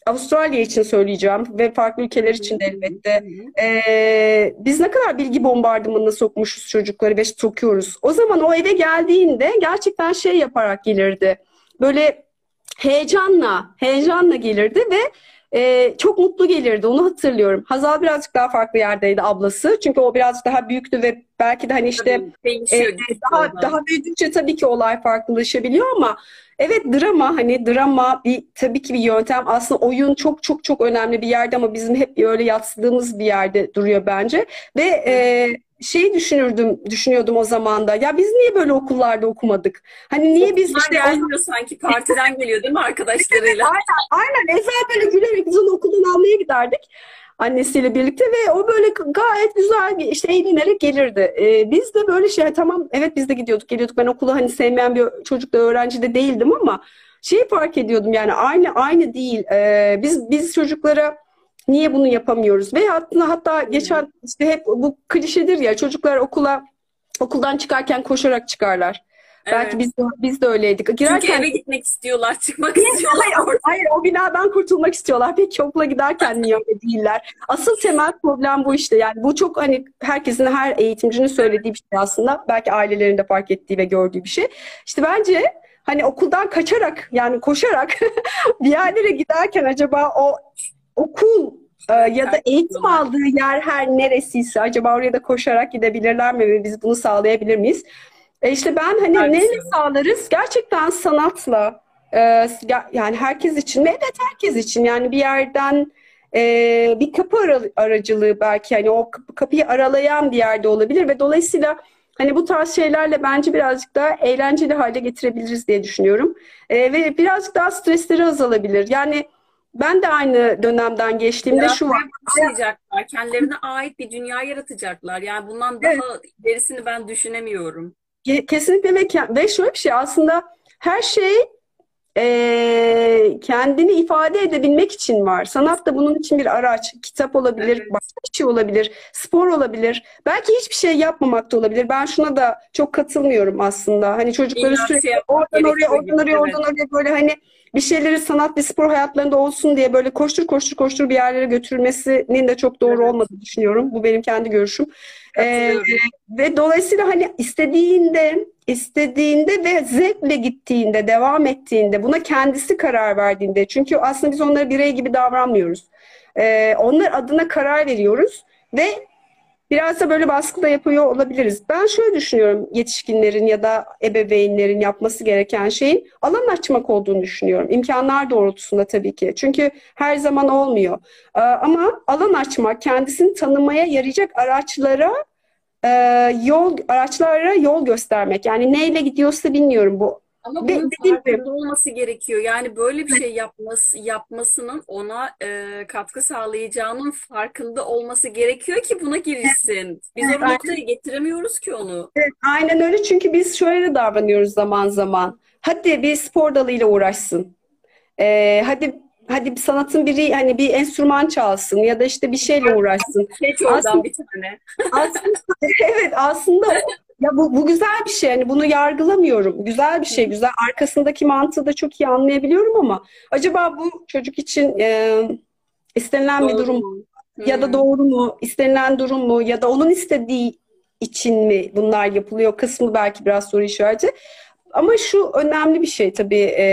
Avustralya için söyleyeceğim ve farklı ülkeler için de elbette. Ee, biz ne kadar bilgi bombardımanına sokmuşuz çocukları ve sokuyoruz. O zaman o eve geldiğinde gerçekten şey yaparak gelirdi. Böyle heyecanla, heyecanla gelirdi ve e, çok mutlu gelirdi. Onu hatırlıyorum. Hazal birazcık daha farklı yerdeydi ablası. Çünkü o birazcık daha büyüktü ve belki de hani işte e, daha daha büyüdükçe tabii ki olay farklılaşabiliyor ama Evet drama hani drama bir tabii ki bir yöntem. Aslında oyun çok çok çok önemli bir yerde ama bizim hep öyle yatsıdığımız bir yerde duruyor bence. Ve e, şeyi düşünürdüm, düşünüyordum o zaman da. Ya biz niye böyle okullarda okumadık? Hani niye biz işte gelmiyor sanki partiden geliyor değil mi arkadaşlarıyla? aynen, aynen. Ezel böyle gülerek biz onu okuldan almaya giderdik annesiyle birlikte ve o böyle gayet güzel işte eğlenerek gelirdi. Ee, biz de böyle şey tamam evet biz de gidiyorduk geliyorduk. Ben okulu hani sevmeyen bir çocuk da öğrenci de değildim ama şeyi fark ediyordum yani aynı aynı değil. Ee, biz biz çocuklara niye bunu yapamıyoruz? Ve hatta hatta geçen işte hep bu klişedir ya çocuklar okula okuldan çıkarken koşarak çıkarlar. Evet. Belki biz de, biz de öyleydik. Girerken... Çünkü eve gitmek istiyorlar, çıkmak istiyorlar. Hayır, hayır, o binadan kurtulmak istiyorlar. Peki okula giderken niye öyle değiller? Asıl temel problem bu işte. Yani bu çok hani herkesin, her eğitimcinin söylediği bir şey aslında. Belki ailelerin de fark ettiği ve gördüğü bir şey. İşte bence hani okuldan kaçarak yani koşarak bir yerlere giderken acaba o okul e, ya da eğitim aldığı yer her neresiyse acaba oraya da koşarak gidebilirler mi ve biz bunu sağlayabilir miyiz? E işte ben hani Herkes neyle sağlarız? Gerçekten sanatla e, yani herkes için mi? Evet herkes için yani bir yerden e, bir kapı aracılığı belki hani o kapıyı aralayan bir yerde olabilir ve dolayısıyla hani bu tarz şeylerle bence birazcık daha eğlenceli hale getirebiliriz diye düşünüyorum. E, ve birazcık daha stresleri azalabilir. Yani ben de aynı dönemden geçtiğimde şu var. Başlayacaklar. Kendilerine ait bir dünya yaratacaklar. Yani bundan daha evet. gerisini ben düşünemiyorum. Kesinlikle ve, ve şöyle bir şey aslında her şey e, kendini ifade edebilmek için var. Sanat da bunun için bir araç. Kitap olabilir, evet. başka bir şey olabilir, spor olabilir. Belki hiçbir şey yapmamak da olabilir. Ben şuna da çok katılmıyorum aslında. Hani çocukları sürekli oradan oraya, oradan oraya, oradan oraya böyle hani bir şeyleri sanat ve spor hayatlarında olsun diye böyle koştur koştur koştur bir yerlere götürülmesinin de çok doğru evet. olmadığını düşünüyorum. Bu benim kendi görüşüm. Ee, ve dolayısıyla hani istediğinde istediğinde ve zevkle gittiğinde, devam ettiğinde, buna kendisi karar verdiğinde. Çünkü aslında biz onlara birey gibi davranmıyoruz. Ee, onlar adına karar veriyoruz ve Biraz da böyle baskı da yapıyor olabiliriz. Ben şöyle düşünüyorum yetişkinlerin ya da ebeveynlerin yapması gereken şeyin alan açmak olduğunu düşünüyorum. İmkanlar doğrultusunda tabii ki. Çünkü her zaman olmuyor. Ee, ama alan açmak, kendisini tanımaya yarayacak araçlara e, yol araçlara yol göstermek. Yani neyle gidiyorsa bilmiyorum bu ama bunun farkında olması gerekiyor. Yani böyle bir şey yapması yapmasının ona e, katkı sağlayacağının farkında olması gerekiyor ki buna girişsin. Biz evet, o noktaya getiremiyoruz ki onu. Evet, aynen öyle çünkü biz şöyle de davranıyoruz zaman zaman. Hadi bir spor dalıyla uğraşsın. Ee, hadi hadi bir sanatın biri hani bir enstrüman çalsın ya da işte bir şeyle uğraşsın. Oradan aslında, bir tane. aslında, evet aslında Ya bu, bu güzel bir şey. Yani bunu yargılamıyorum. Güzel bir şey. Güzel. Arkasındaki mantığı da çok iyi anlayabiliyorum ama acaba bu çocuk için e, istenilen bir Doğru durum mu? ya da Hmm. doğru mu? istenilen durum mu? Ya da onun istediği için mi bunlar yapılıyor kısmı belki biraz soru işareti. Ama şu önemli bir şey tabii. E,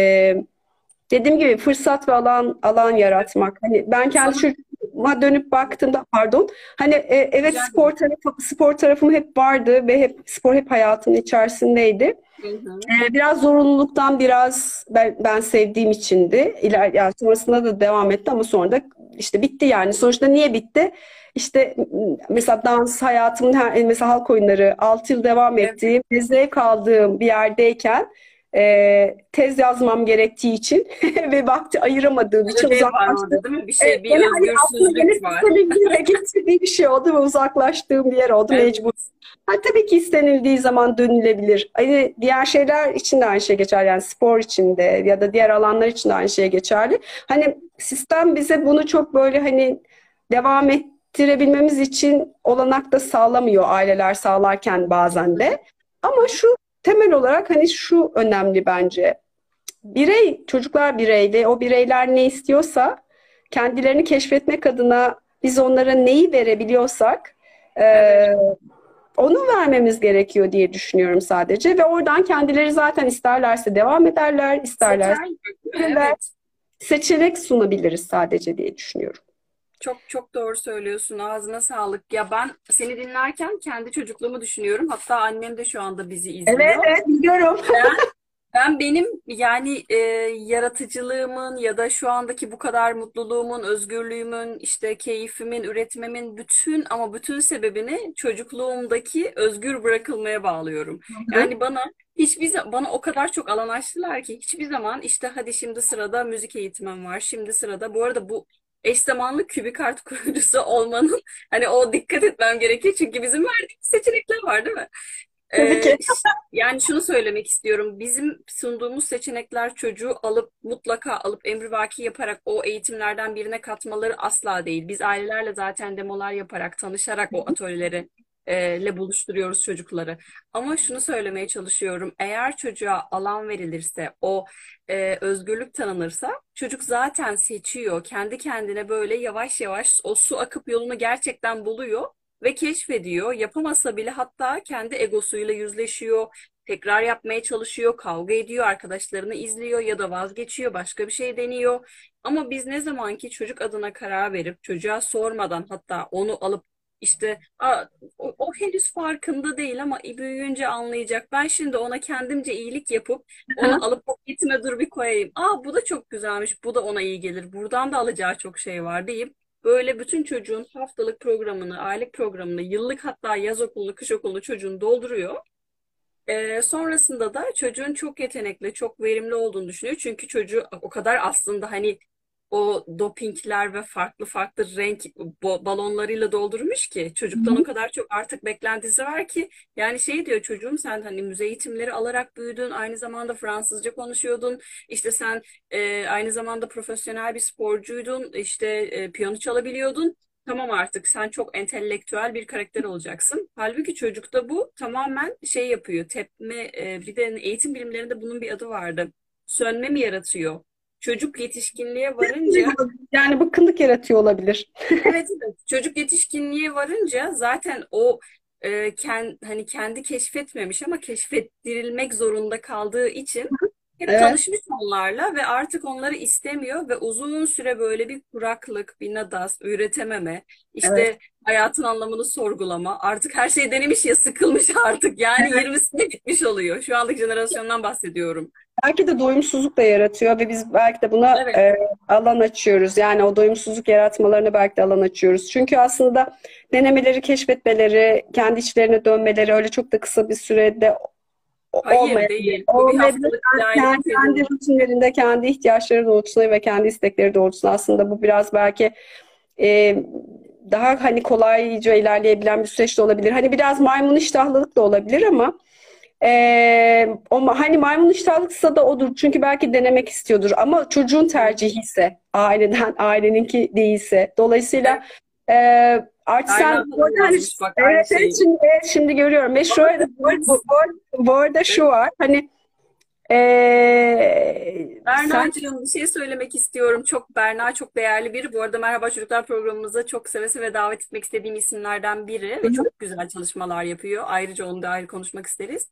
dediğim gibi fırsat ve alan alan yaratmak. Hani ben kendi Sana- çocuğuma dönüp baktığımda pardon. Hani e, evet Rica spor tarafı spor tarafım hep vardı ve hep spor hep hayatımın içerisindeydi. Hı hı. Ee, biraz zorunluluktan biraz ben, ben sevdiğim içindi. İler, yani sonrasında da devam etti ama sonra da işte bitti yani. Sonuçta niye bitti? İşte mesela dans hayatımın her, mesela halk oyunları 6 yıl devam Evet. ettiğim ve zevk aldığım bir yerdeyken e, tez yazmam gerektiği için ve vakti ayıramadığım için var uzaklaştım. değil mi? Bir şey, Evet, bir hani aslında gene özgürsüzlük var. bir getirdiği bir şey oldu ve uzaklaştığım bir yer oldu Evet. mecbur. Ha, tabii ki istenildiği zaman dönülebilir. Hani diğer şeyler için de aynı şey geçer. Yani spor için de ya da diğer alanlar için de aynı şey geçerli. Hani sistem bize bunu çok böyle hani devam ettirebilmemiz için olanak da sağlamıyor aileler sağlarken bazen de. Ama şu temel olarak hani şu önemli bence. Birey, çocuklar birey ve o bireyler ne istiyorsa kendilerini keşfetmek adına biz onlara neyi verebiliyorsak eee, onu vermemiz gerekiyor diye düşünüyorum sadece ve oradan kendileri zaten isterlerse devam ederler, isterlerse? Evet. seçenek sunabiliriz sadece diye düşünüyorum. Çok çok doğru söylüyorsun. Ağzına sağlık. Ya ben seni dinlerken kendi çocukluğumu düşünüyorum. Hatta annem de şu anda bizi izliyor. Evet, evet biliyorum. Ben, ben benim yani e, yaratıcılığımın ya da şu andaki bu kadar mutluluğumun, özgürlüğümün, işte keyfimin, üretmemin bütün ama bütün sebebini çocukluğumdaki özgür bırakılmaya bağlıyorum. Yani bana hiçbir bana o kadar çok alan açtılar ki hiçbir zaman işte hadi şimdi sırada müzik eğitimim var. Şimdi sırada bu arada bu eş zamanlı kübikart kurucusu olmanın hani o dikkat etmem gerekiyor çünkü bizim verdiğimiz seçenekler var değil mi? Tabii ki. Ee, yani şunu söylemek istiyorum. Bizim sunduğumuz seçenekler çocuğu alıp mutlaka alıp emrivaki yaparak o eğitimlerden birine katmaları asla değil. Biz ailelerle zaten demolar yaparak, tanışarak o atölyeleri e, le buluşturuyoruz çocukları. Ama şunu söylemeye çalışıyorum. Eğer çocuğa alan verilirse, o e, özgürlük tanınırsa çocuk zaten seçiyor. Kendi kendine böyle yavaş yavaş o su akıp yolunu gerçekten buluyor ve keşfediyor. Yapamasa bile hatta kendi egosuyla yüzleşiyor, tekrar yapmaya çalışıyor, kavga ediyor, arkadaşlarını izliyor ya da vazgeçiyor, başka bir şey deniyor. Ama biz ne zaman ki çocuk adına karar verip çocuğa sormadan hatta onu alıp işte "Aa, o, o henüz farkında değil ama büyüyünce anlayacak. Ben şimdi ona kendimce iyilik yapıp onu alıp paketime dur bir koyayım. Aa bu da çok güzelmiş, bu da ona iyi gelir. Buradan da alacağı çok şey var deyip Böyle bütün çocuğun haftalık programını, aylık programını, yıllık hatta yaz okulu, kış okulu çocuğun dolduruyor. Ee, sonrasında da çocuğun çok yetenekli, çok verimli olduğunu düşünüyor. Çünkü çocuğu o kadar aslında hani o dopingler ve farklı farklı renk balonlarıyla doldurmuş ki çocuktan o kadar çok artık beklentisi var ki yani şey diyor çocuğum sen hani müze eğitimleri alarak büyüdün aynı zamanda Fransızca konuşuyordun işte sen e, aynı zamanda profesyonel bir sporcuydun işte e, piyano çalabiliyordun. Tamam artık sen çok entelektüel bir karakter olacaksın. Halbuki çocukta bu tamamen şey yapıyor tepme e, bir de eğitim bilimlerinde bunun bir adı vardı. Sönme mi yaratıyor Çocuk yetişkinliğe varınca Yani bıkkınlık yaratıyor olabilir. evet evet çocuk yetişkinliğe varınca zaten o e, ken, hani kendi keşfetmemiş ama keşfettirilmek zorunda kaldığı için hep Evet. tanışmış onlarla ve artık onları istemiyor ve uzun süre böyle bir kuraklık, bir nadas, üretememe, işte Evet. hayatın anlamını sorgulama. Artık her şey denemiş ya sıkılmış artık. Yani 20'sinde bitmiş oluyor. Şu andaki jenerasyondan bahsediyorum. Belki de doyumsuzluk da yaratıyor ve biz belki de buna Evet. e, alan açıyoruz. Yani o doyumsuzluk yaratmalarına belki de alan açıyoruz. Çünkü aslında denemeleri, keşfetmeleri, kendi içlerine dönmeleri öyle çok da kısa bir sürede o- Hayır olmayabilir. değil. Bu bir aylık Kendi, rutinlerinde, kendi ihtiyaçları doğrultusunda ve kendi istekleri doğrultusunda aslında bu biraz belki e, daha hani kolayca ilerleyebilen bir süreç de olabilir. Hani biraz maymun iştahlılık da olabilir ama e, o hani maymun iştahlılıksa da odur. Çünkü belki denemek istiyordur ama çocuğun tercihi ise aileden aileninki değilse. Dolayısıyla e, Artisan Berna bu arada hani evet, evet şimdi, evet, şimdi görüyorum. Ve şöyle bu, bu, bu, bu arada şu var hani sen Berna'cığım bir şey söylemek istiyorum. Çok Berna çok değerli biri. Bu arada Merhaba Çocuklar programımıza çok seve seve davet etmek istediğim isimlerden biri ve çok güzel çalışmalar yapıyor. Ayrıca onu da ayrı konuşmak isteriz.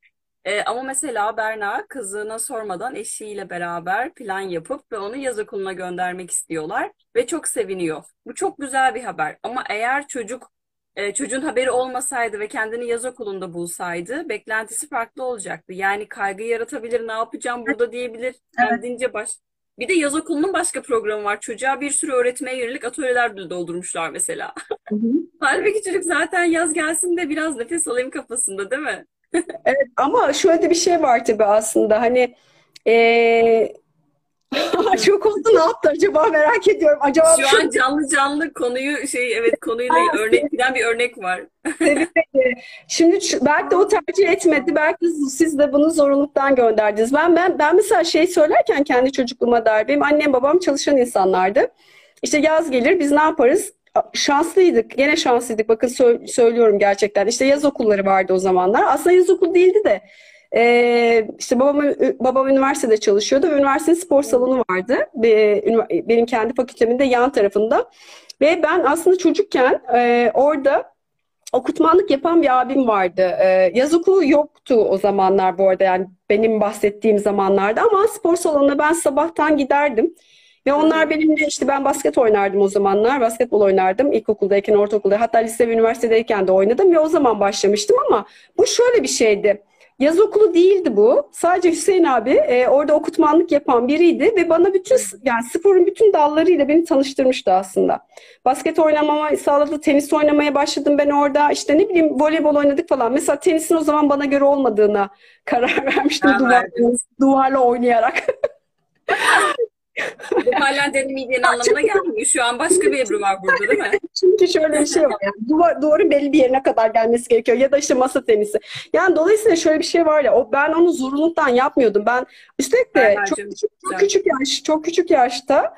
Ee, ama mesela Berna kızına sormadan eşiyle beraber plan yapıp ve onu yaz okuluna göndermek istiyorlar ve çok seviniyor. Bu çok güzel bir haber. Ama eğer çocuk e, çocuğun haberi olmasaydı ve kendini yaz okulunda bulsaydı beklentisi farklı olacaktı. Yani kaygı yaratabilir, ne yapacağım burada diyebilir, kendince baş. Bir de yaz okulunun başka programı var. Çocuğa bir sürü öğretmeye yönelik atölyeler doldurmuşlar mesela. Hı hı. Halbuki çocuk zaten yaz gelsin de biraz nefes alayım kafasında, değil mi? Evet ama şöyle bir şey var tabii aslında hani eee çok oldu ne yaptı acaba merak ediyorum. Acaba Şu an canlı canlı konuyu şey evet konuyla örnek giden bir örnek var. Şimdi belki de o tercih etmedi. Belki siz de bunu zorunluluktan gönderdiniz. Ben ben ben mesela şey söylerken kendi çocukluğuma dair benim annem babam çalışan insanlardı. İşte yaz gelir biz ne yaparız? Şanslıydık. Gene şanslıydık. Bakın sö- söylüyorum gerçekten. İşte yaz okulları vardı o zamanlar. Aslında yaz okulu değildi de ee, işte babam babam üniversitede çalışıyordu ve üniversitenin spor salonu vardı. Benim kendi fakültemin de yan tarafında. Ve ben aslında çocukken e, orada okutmanlık yapan bir abim vardı. Ee, yaz okulu yoktu o zamanlar bu arada yani benim bahsettiğim zamanlarda ama spor salonuna ben sabahtan giderdim. Ve onlar benimle işte ben basket oynardım o zamanlar. Basketbol oynardım ilkokuldayken, ortaokulda hatta lise ve üniversitedeyken de oynadım ve o zaman başlamıştım ama bu şöyle bir şeydi. Yaz okulu değildi bu. Sadece Hüseyin abi e, orada okutmanlık yapan biriydi ve bana bütün yani sporun bütün dallarıyla beni tanıştırmıştı aslında. Basket oynamama sağladı, tenis oynamaya başladım ben orada. İşte ne bileyim voleybol oynadık falan. Mesela tenisin o zaman bana göre olmadığına karar vermiştim duvar, duvarla oynayarak. Bu hala denemeyeceğin anlamına gelmiyor. Şu an başka bir Ebru var burada değil mi? Çünkü şöyle bir şey var yani duvar, duvarın belli bir yerine kadar gelmesi gerekiyor ya da işte masa tenisi. Yani dolayısıyla şöyle bir şey var ya o ben onu zorunluluktan yapmıyordum. Ben üstelik de çok çok güzel. küçük yaş çok küçük yaşta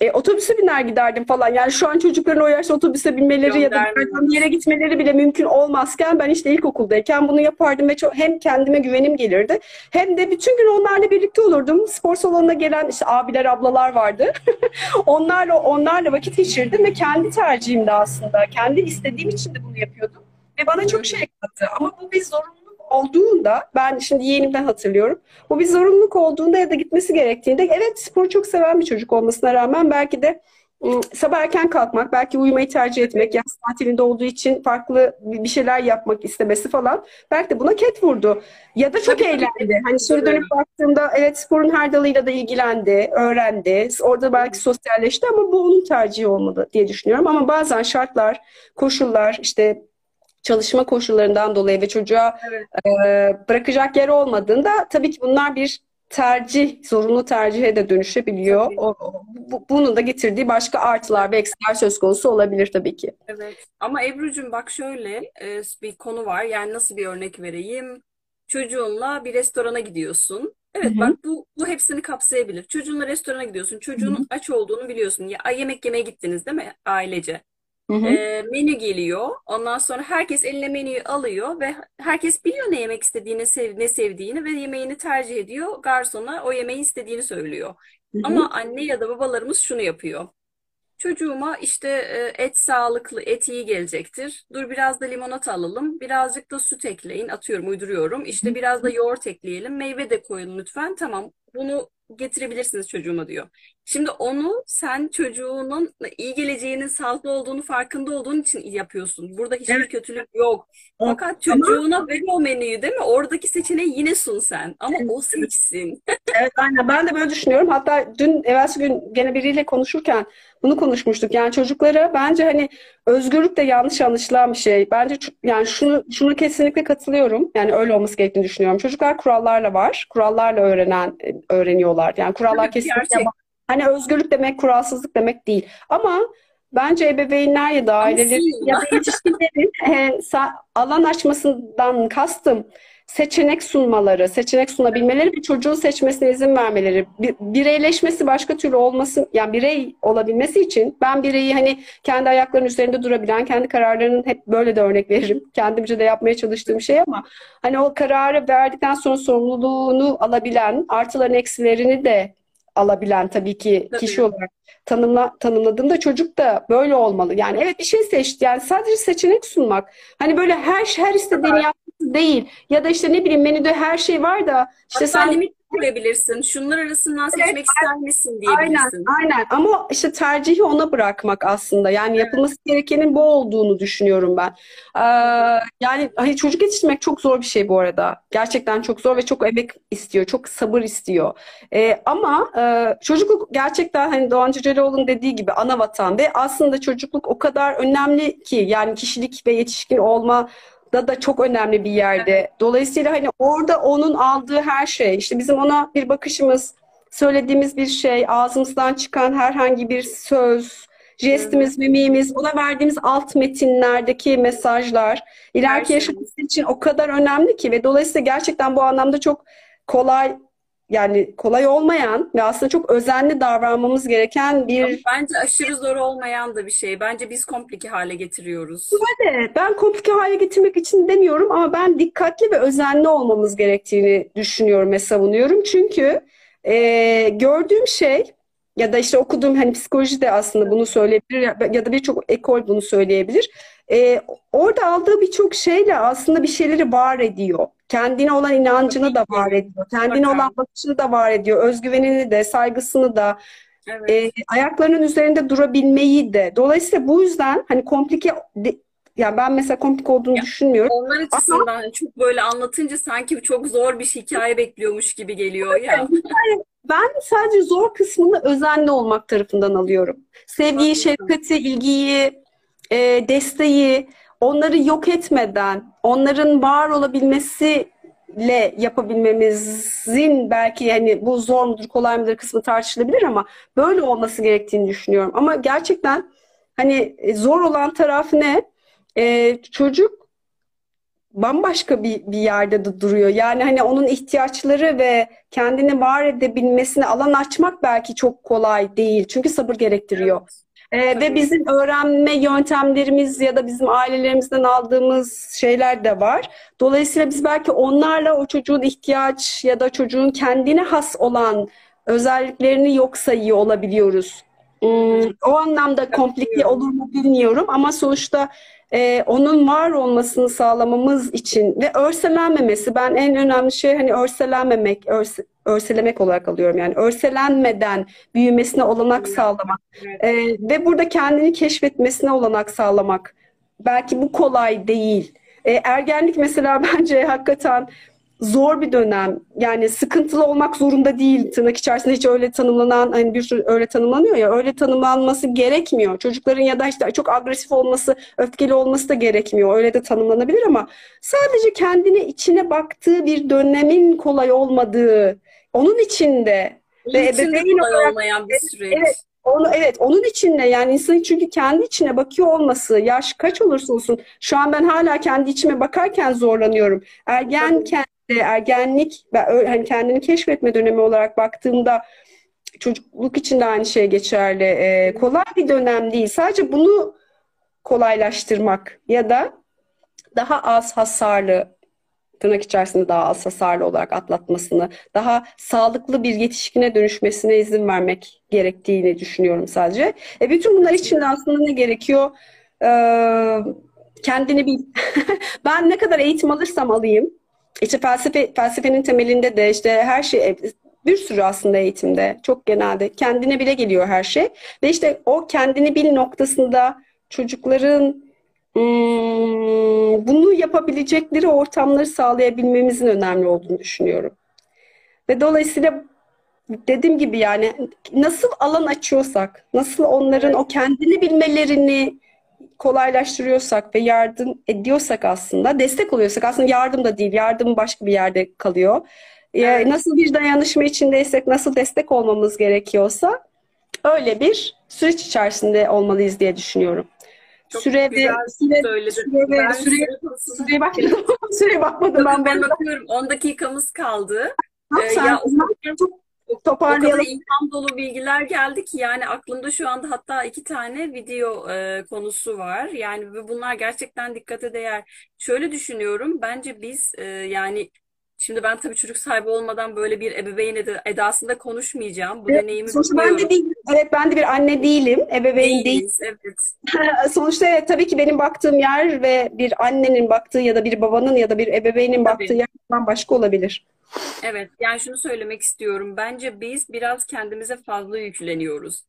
e, otobüse biner giderdim falan. Yani şu an çocukların o yaşta otobüse binmeleri ya da bir yere gitmeleri bile mümkün olmazken ben işte ilkokuldayken bunu yapardım ve çok, hem kendime güvenim gelirdi hem de bütün gün onlarla birlikte olurdum. Spor salonuna gelen işte abiler ablalar vardı. Onlarla onlarla vakit geçirdim ve kendi tercihimdi aslında. Kendi istediğim için de bunu yapıyordum. Ve bana çok şey kattı. Ama bu bir zorunluluk olduğunda, ben şimdi yeğenimden hatırlıyorum. Bu bir zorunluluk olduğunda ya da gitmesi gerektiğinde, evet sporu çok seven bir çocuk olmasına rağmen belki de sabah erken kalkmak, belki uyumayı tercih etmek, yaz tatilinde olduğu için farklı bir şeyler yapmak istemesi falan belki de buna ket vurdu. Ya da çok Tabii, eğlendi. Hani şimdi dönüp baktığımda evet sporun her dalıyla da ilgilendi, öğrendi. Orada belki sosyalleşti ama bu onun tercihi olmadı diye düşünüyorum. Ama bazen şartlar, koşullar, işte çalışma koşullarından dolayı ve çocuğa Evet. e, bırakacak yer olmadığında tabii ki bunlar bir tercih, zorunlu tercihe de dönüşebiliyor. O, bu- bunun da getirdiği başka artılar ve eksiler söz konusu olabilir tabii ki. Evet. Ama Ebru'cum bak şöyle e, bir konu var. Yani nasıl bir örnek vereyim? Çocuğunla bir restorana gidiyorsun. Evet Hı hı. bak bu bu hepsini kapsayabilir. Çocuğunla restorana gidiyorsun. Çocuğunun aç olduğunu biliyorsun. Ya yemek yemeye gittiniz değil mi ailece? Hı hı. E, menü geliyor. Ondan sonra herkes eline menüyü alıyor ve herkes biliyor ne yemek istediğini, sev, ne sevdiğini ve yemeğini tercih ediyor. Garsona o yemeği istediğini söylüyor. Hı hı. Ama anne ya da babalarımız şunu yapıyor. Çocuğuma işte et sağlıklı, et iyi gelecektir. Dur biraz da limonata alalım. Birazcık da süt ekleyin. Atıyorum, uyduruyorum. İşte biraz da yoğurt ekleyelim. Meyve de koyun lütfen. Tamam, bunu getirebilirsiniz çocuğuma diyor. Şimdi onu sen çocuğunun iyi geleceğinin sağlıklı olduğunu farkında olduğun için yapıyorsun. Burada hiçbir Evet. kötülük yok. Fakat çocuğuna ver o menüyü değil mi? Oradaki seçeneği yine sun sen. Ama o seçsin. Evet, aynen. Ben de böyle düşünüyorum. Hatta dün, evvelsi gün gene biriyle konuşurken bunu konuşmuştuk. Yani çocuklara bence hani özgürlük de yanlış anlaşılan bir şey. Bence yani şunu şunu kesinlikle katılıyorum. Yani öyle olması gerektiğini düşünüyorum. Çocuklar kurallarla var. Kurallarla öğrenen öğreniyorlar. Yani kurallar kesinlikle gerçek. Hani özgürlük demek kuralsızlık demek değil. Ama bence ebeveynler ya da ailelerin ya da yetişkinlerin e, alan açmasından kastım seçenek sunmaları, seçenek sunabilmeleri ve çocuğun seçmesine izin vermeleri, bireyleşmesi başka türlü olmasın, yani birey olabilmesi için ben bireyi hani kendi ayaklarının üzerinde durabilen, kendi kararlarının hep böyle de örnek veririm. Kendimce de yapmaya çalıştığım şey ama hani o kararı verdikten sonra sorumluluğunu alabilen, artılarını eksilerini de alabilen tabii ki tabii. kişi olarak tanımla, tanımladığımda çocuk da böyle olmalı. Yani evet bir şey seçti. Yani sadece seçenek sunmak. Hani böyle her her istediğini yapması değil. Ya da işte ne bileyim menüde her şey var da işte Hatta sen limit koyabilirsin. Şunlar arasından seçmek evet, ister misin diyebilirsin. Aynen, aynen. Ama işte tercihi ona bırakmak aslında. Yani yapılması gerekenin bu olduğunu düşünüyorum ben. Ee, yani hani çocuk yetiştirmek çok zor bir şey bu arada. Gerçekten çok zor ve çok emek istiyor. Çok sabır istiyor. Ee, ama e, çocukluk gerçekten hani Doğan Cüceloğlu'nun dediği gibi ana vatan ve aslında çocukluk o kadar önemli ki yani kişilik ve yetişkin olma da da çok önemli bir yerde. Dolayısıyla hani orada onun aldığı her şey, işte bizim ona bir bakışımız, söylediğimiz bir şey, ağzımızdan çıkan herhangi bir söz, jestimiz, mimiğimiz, ona verdiğimiz alt metinlerdeki mesajlar ileriki yaşaması için o kadar önemli ki ve dolayısıyla gerçekten bu anlamda çok kolay yani kolay olmayan ve aslında çok özenli davranmamız gereken bir... Bence aşırı zor olmayan da bir şey. Bence biz komplike hale getiriyoruz. Evet, ben komplike hale getirmek için demiyorum ama ben dikkatli ve özenli olmamız gerektiğini düşünüyorum ve savunuyorum. Çünkü e, gördüğüm şey ya da işte okuduğum hani psikoloji de aslında bunu söyleyebilir ya da birçok ekol bunu söyleyebilir. E, orada aldığı birçok şeyle aslında bir şeyleri var ediyor. Kendine olan inancını da var ediyor. Kendine olan bakışını da var ediyor. Özgüvenini de, saygısını da. Evet. E, ayaklarının üzerinde durabilmeyi de. Dolayısıyla bu yüzden hani komplike de, ya ben mesela komplike olduğunu ya, düşünmüyorum. Onlar açısından Ama, çok böyle anlatınca sanki çok zor bir hikaye bekliyormuş gibi geliyor ya. Yani ben sadece zor kısmını özenli olmak tarafından alıyorum. Sevgiyi, şefkati, ilgiyi, e, desteği, onları yok etmeden, onların var olabilmesiyle yapabilmemizin belki yani bu zor mudur, kolay mıdır kısmı tartışılabilir ama böyle olması gerektiğini düşünüyorum. Ama gerçekten hani e, zor olan taraf ne? Ee, çocuk bambaşka bir, bir yerde de duruyor. Yani hani onun ihtiyaçları ve kendini var edebilmesine alan açmak belki çok kolay değil. Çünkü sabır gerektiriyor. Evet. Ee, ve bizim öğrenme yöntemlerimiz ya da bizim ailelerimizden aldığımız şeyler de var. Dolayısıyla biz belki onlarla o çocuğun ihtiyaç ya da çocuğun kendine has olan özelliklerini yok sayıyor olabiliyoruz. Hmm, o anlamda komplike olur mu bilmiyorum ama sonuçta e, onun var olmasını sağlamamız için ve örselenmemesi ben en önemli şey hani örselenmemek, örse, örselemek olarak alıyorum. Yani örselenmeden büyümesine olanak sağlamak e, ve burada kendini keşfetmesine olanak sağlamak. Belki bu kolay değil. E, ergenlik mesela bence hakikaten zor bir dönem. Yani sıkıntılı olmak zorunda değil. Tırnak içerisinde hiç öyle tanımlanan hani bir sürü öyle tanımlanıyor ya öyle tanımlanması gerekmiyor. Çocukların ya da işte çok agresif olması, öfkeli olması da gerekmiyor. Öyle de tanımlanabilir ama sadece kendine içine baktığı bir dönemin kolay olmadığı, onun içinde ve ebeveyn olarak olmayan bir süreç. Evet, onu, evet onun içinde yani insanın çünkü kendi içine bakıyor olması yaş kaç olursa olsun şu an ben hala kendi içime bakarken zorlanıyorum. Ergenken ergenlik ve hani kendini keşfetme dönemi olarak baktığımda çocukluk için de aynı şey geçerli. Ee, kolay bir dönem değil. Sadece bunu kolaylaştırmak ya da daha az hasarlı tırnak içerisinde daha az hasarlı olarak atlatmasını, daha sağlıklı bir yetişkine dönüşmesine izin vermek gerektiğini düşünüyorum sadece. E bütün bunlar için de aslında ne gerekiyor? Ee, kendini bil. ben ne kadar eğitim alırsam alayım, işte felsefe, felsefenin temelinde de işte her şey bir sürü aslında eğitimde çok genelde kendine bile geliyor her şey. Ve işte o kendini bil noktasında çocukların bunu yapabilecekleri ortamları sağlayabilmemizin önemli olduğunu düşünüyorum. Ve dolayısıyla dediğim gibi yani nasıl alan açıyorsak, nasıl onların o kendini bilmelerini kolaylaştırıyorsak ve yardım ediyorsak aslında, destek oluyorsak aslında yardım da değil, yardım başka bir yerde kalıyor. Evet. Nasıl bir dayanışma içindeysek, nasıl destek olmamız gerekiyorsa öyle bir süreç içerisinde olmalıyız diye düşünüyorum. Çok süre ve güzel süre, söyledin. süre ve Ben süre, süre konusunda süreye bakmadım. Süreye bakmadım ben. Ben bakıyorum 10 dakikamız kaldı. Tamam, Ee, sen ya o zaman çok o kadar toparlayalım. ilham dolu bilgiler geldi ki yani aklımda şu anda hatta iki tane video e, konusu var. Yani bunlar gerçekten dikkate değer. Şöyle düşünüyorum. Bence biz e, yani şimdi ben tabii çocuk sahibi olmadan böyle bir ebeveyn ed- edasında konuşmayacağım. Bu Evet, deneyimi sonuçta ben de değilim. Evet ben de bir anne değilim. Ebeveyn. Değiliz, evet. Sonuçta evet, tabii ki benim baktığım yer ve bir annenin baktığı ya da bir babanın ya da bir ebeveynin baktığı Tabii. yer başka olabilir. Evet, yani şunu söylemek istiyorum. Bence biz biraz kendimize fazla yükleniyoruz.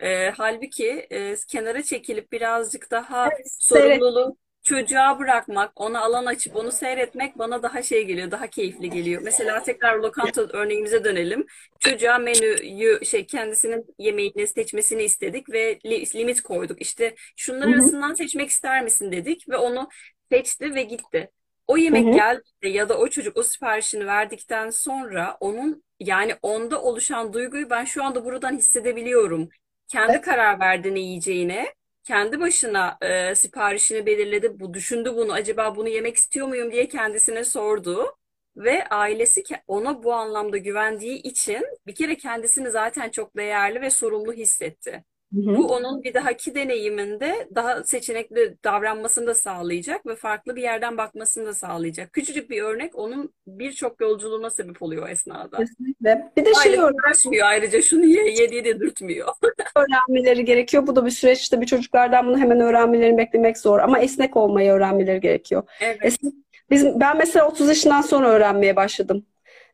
Ee, halbuki e, kenara çekilip birazcık daha seyret. sorumluluğu çocuğa bırakmak, ona alan açıp onu seyretmek bana daha şey geliyor, daha keyifli geliyor. Mesela tekrar lokanta örneğimize dönelim. Çocuğa menüyü şey kendisinin yemeğini seçmesini istedik ve li- limit koyduk. İşte şunlar arasından seçmek ister misin dedik ve onu seçti ve gitti. O yemek geldiğinde ya da o çocuk o siparişini verdikten sonra onun yani onda oluşan duyguyu ben şu anda buradan hissedebiliyorum. Kendi karar verdi ne yiyeceğine, kendi başına e, siparişini belirledi. Bu düşündü bunu. Acaba bunu yemek istiyor muyum diye kendisine sordu. Ve ailesi ona bu anlamda güvendiği için bir kere kendisini zaten çok değerli ve sorumlu hissetti. Hı. Bu onun bir dahaki deneyiminde daha seçenekli davranmasını da sağlayacak ve farklı bir yerden bakmasını da sağlayacak. Küçücük bir örnek onun birçok yolculuğuna sebep oluyor o esnada. Kesinlikle. Bir de şey Aile uğraşmıyor ayrıca şunu ye, ye diye dedirtmiyor. öğrenmeleri gerekiyor. Bu da bir süreç. İşte bir çocuklardan bunu hemen öğrenmelerini beklemek zor. Ama esnek olmayı öğrenmeleri gerekiyor. Evet, Esnek, biz, ben mesela 30 yaşından sonra öğrenmeye başladım.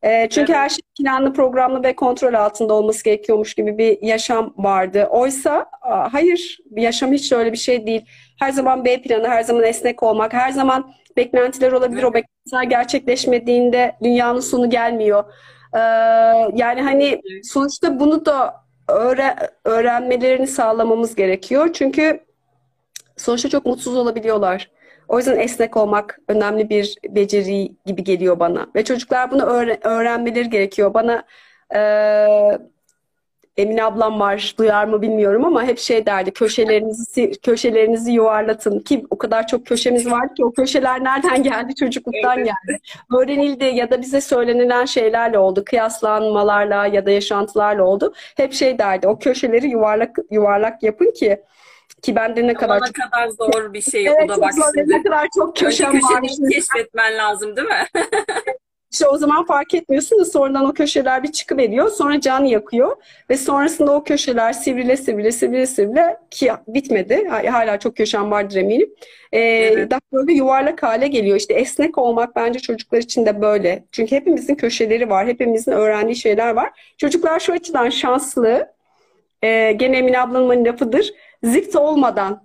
Ee, çünkü Evet. her şey planlı, programlı ve kontrol altında olması gerekiyormuş gibi bir yaşam vardı. Oysa hayır, yaşam hiç öyle bir şey değil. Her zaman B planı, her zaman esnek olmak, her zaman beklentiler olabilir. O beklentiler gerçekleşmediğinde dünyanın sonu gelmiyor. Ee, yani hani sonuçta bunu da öğre öğrenmelerini sağlamamız gerekiyor. Çünkü sonuçta çok mutsuz olabiliyorlar. O yüzden esnek olmak önemli bir beceri gibi geliyor bana. Ve çocuklar bunu öğre- öğrenmeleri gerekiyor. Bana eee Emine ablam var, duyar mı bilmiyorum ama hep şey derdi, köşelerinizi köşelerinizi yuvarlatın ki o kadar çok köşemiz var ki o köşeler nereden geldi? Çocukluktan geldi. Öğrenildi ya da bize söylenilen şeylerle oldu, kıyaslanmalarla ya da yaşantılarla oldu. Hep şey derdi, o köşeleri yuvarlak yuvarlak yapın ki ki bende ne kadar ne kadar zor bir şey o Evet, da çok bak şimdi. Ne kadar çok Önce köşem var. köşeleri keşfetmen lazım değil mi? İşte o zaman fark etmiyorsun da sonradan o köşeler bir çıkıveriyor. Sonra can yakıyor. Ve sonrasında o köşeler sivrile sivrile sivrile sivrile ki bitmedi. Hala çok köşem vardır eminim. Ee, Evet. daha böyle yuvarlak hale geliyor. İşte esnek olmak bence çocuklar için de böyle. Çünkü hepimizin köşeleri var. Hepimizin öğrendiği şeyler var. Çocuklar şu açıdan şanslı. Ee, gene Emine ablamın lafıdır. Zift olmadan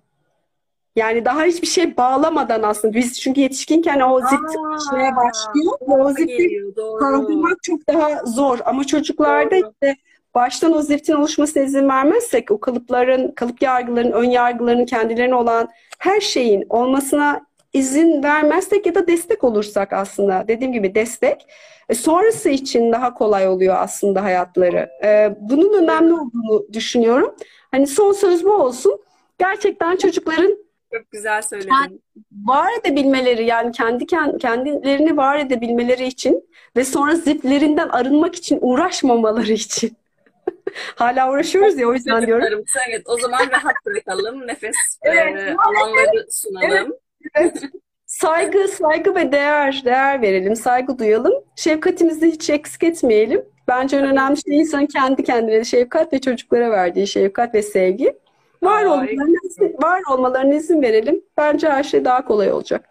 yani daha hiçbir şey bağlamadan aslında. Biz çünkü yetişkinken o zifti Aa, çalışmaya başlıyor. Ve o zifti kaldırmak çok daha zor. Ama çocuklarda Doğru. işte baştan o ziftin oluşmasına izin vermezsek o kalıpların, kalıp yargıların, ön yargıların kendilerine olan her şeyin olmasına izin vermezsek ya da destek olursak aslında dediğim gibi destek e, sonrası için daha kolay oluyor aslında hayatları. E, bunun önemli olduğunu düşünüyorum. Hani son söz bu olsun. Gerçekten çocukların Çok güzel söyledin. var edebilmeleri yani kendi kend- kendilerini var edebilmeleri için ve sonra ziplerinden arınmak için uğraşmamaları için. Hala uğraşıyoruz ya o yüzden diyorum. Çocuklarımıza evet o zaman rahat bırakalım. Nefes Evet. e, alanları sunalım. Evet. Saygı, saygı ve değer, değer verelim, saygı duyalım. Şefkatimizi hiç eksik etmeyelim. Bence en önemli şey insanın kendi kendine şefkat ve çocuklara verdiği şefkat ve sevgi. Var Ay. olmalarına, izin- var olmalarına izin verelim. Bence her şey daha kolay olacak.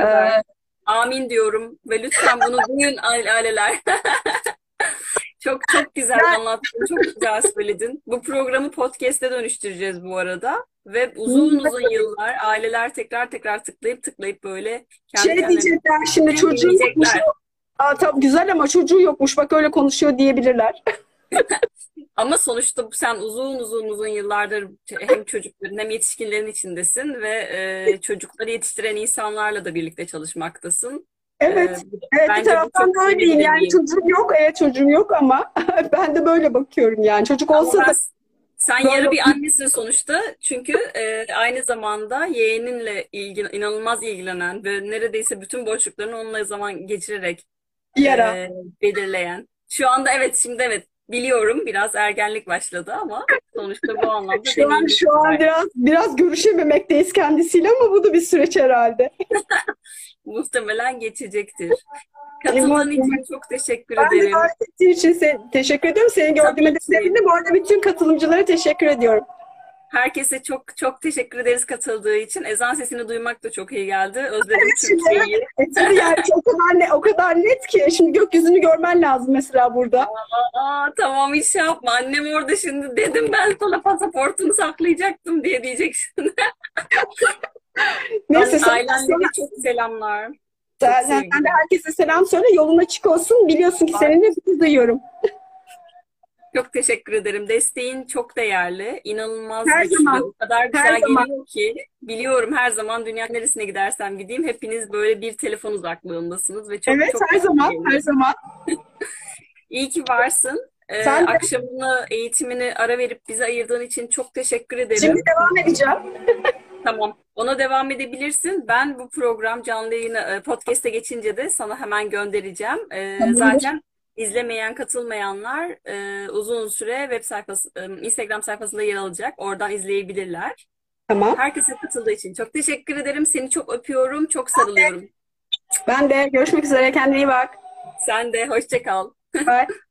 Ee, Amin diyorum ve lütfen bunu duyun aile- aileler. Çok çok güzel anlattın, çok güzel söyledin. Bu programı podcast'e dönüştüreceğiz bu arada ve uzun uzun yıllar aileler tekrar tekrar tıklayıp tıklayıp böyle kendi Şey diyecekler şimdi çocuğu yokmuş. dinleyecekler. Aa, tamam, güzel ama çocuğu yokmuş bak öyle konuşuyor diyebilirler. Ama sonuçta sen uzun uzun uzun yıllardır hem çocukların hem yetişkinlerin içindesin ve e, çocukları yetiştiren insanlarla da birlikte çalışmaktasın. Evet. E, bu- Evet bir taraftan da öyleyim. Yani çocuğum yok. Evet çocuğum yok ama ben de böyle bakıyorum yani. Çocuk Ama olsa ben da Sen Böyle yarı bir annesin sonuçta. Çünkü e, aynı zamanda yeğeninle ilgili, inanılmaz ilgilenen ve neredeyse bütün boşluklarını onunla zaman geçirerek bir ara. e, belirleyen. Şu anda evet şimdi evet biliyorum biraz ergenlik başladı ama sonuçta bu anlamda Şu an şu an var. biraz biraz görüşememekteyiz kendisiyle ama bu da bir süreç herhalde. Muhtemelen geçecektir. Katıldığın için çok teşekkür Ben de ederim. davet ettiğin için teşekkür ediyorum. Seni gördüğüme de sevindim. Bu arada bütün katılımcılara teşekkür ediyorum. Herkese çok çok teşekkür ederiz katıldığı için. Ezan sesini duymak da çok iyi geldi. Özledim Türkiye'yi. Tabii yani o kadar ne, o kadar net ki şimdi gökyüzünü görmen lazım mesela burada. Aa, tamam iş yapma. Annem orada şimdi dedim ben sana pasaportunu saklayacaktım diye diyecek şimdi. Neyse Ailenlere çok selamlar. sen, çok sen de herkese selam söyle. Yolun açık olsun. Biliyorsun ki seninle bir duyuyorum. Çok teşekkür ederim. Desteğin çok değerli. İnanılmaz Her güçlü. zaman. O kadar güzel Her zaman. geliyor ki. Biliyorum her zaman dünyanın neresine gidersem gideyim hepiniz böyle bir telefon uzaklığındasınız ve çok Evet çok her zaman geliyor. her zaman. İyi ki varsın. Ee, Sen de. akşamını, eğitimini ara verip bize ayırdığın için çok teşekkür ederim. Şimdi devam edeceğim. Tamam. Ona devam edebilirsin. Ben bu program canlı yayına, e, podcast'e geçince de sana hemen göndereceğim. Ee, Tamam. zaten izlemeyen, katılmayanlar e, uzun süre web sayfası, e, Instagram sayfasında yer alacak. Oradan izleyebilirler. Tamam. Herkese katıldığı için çok teşekkür ederim. Seni çok öpüyorum, çok sarılıyorum. Ben de görüşmek üzere. Kendine iyi bak. Sen de hoşça kal. Bye.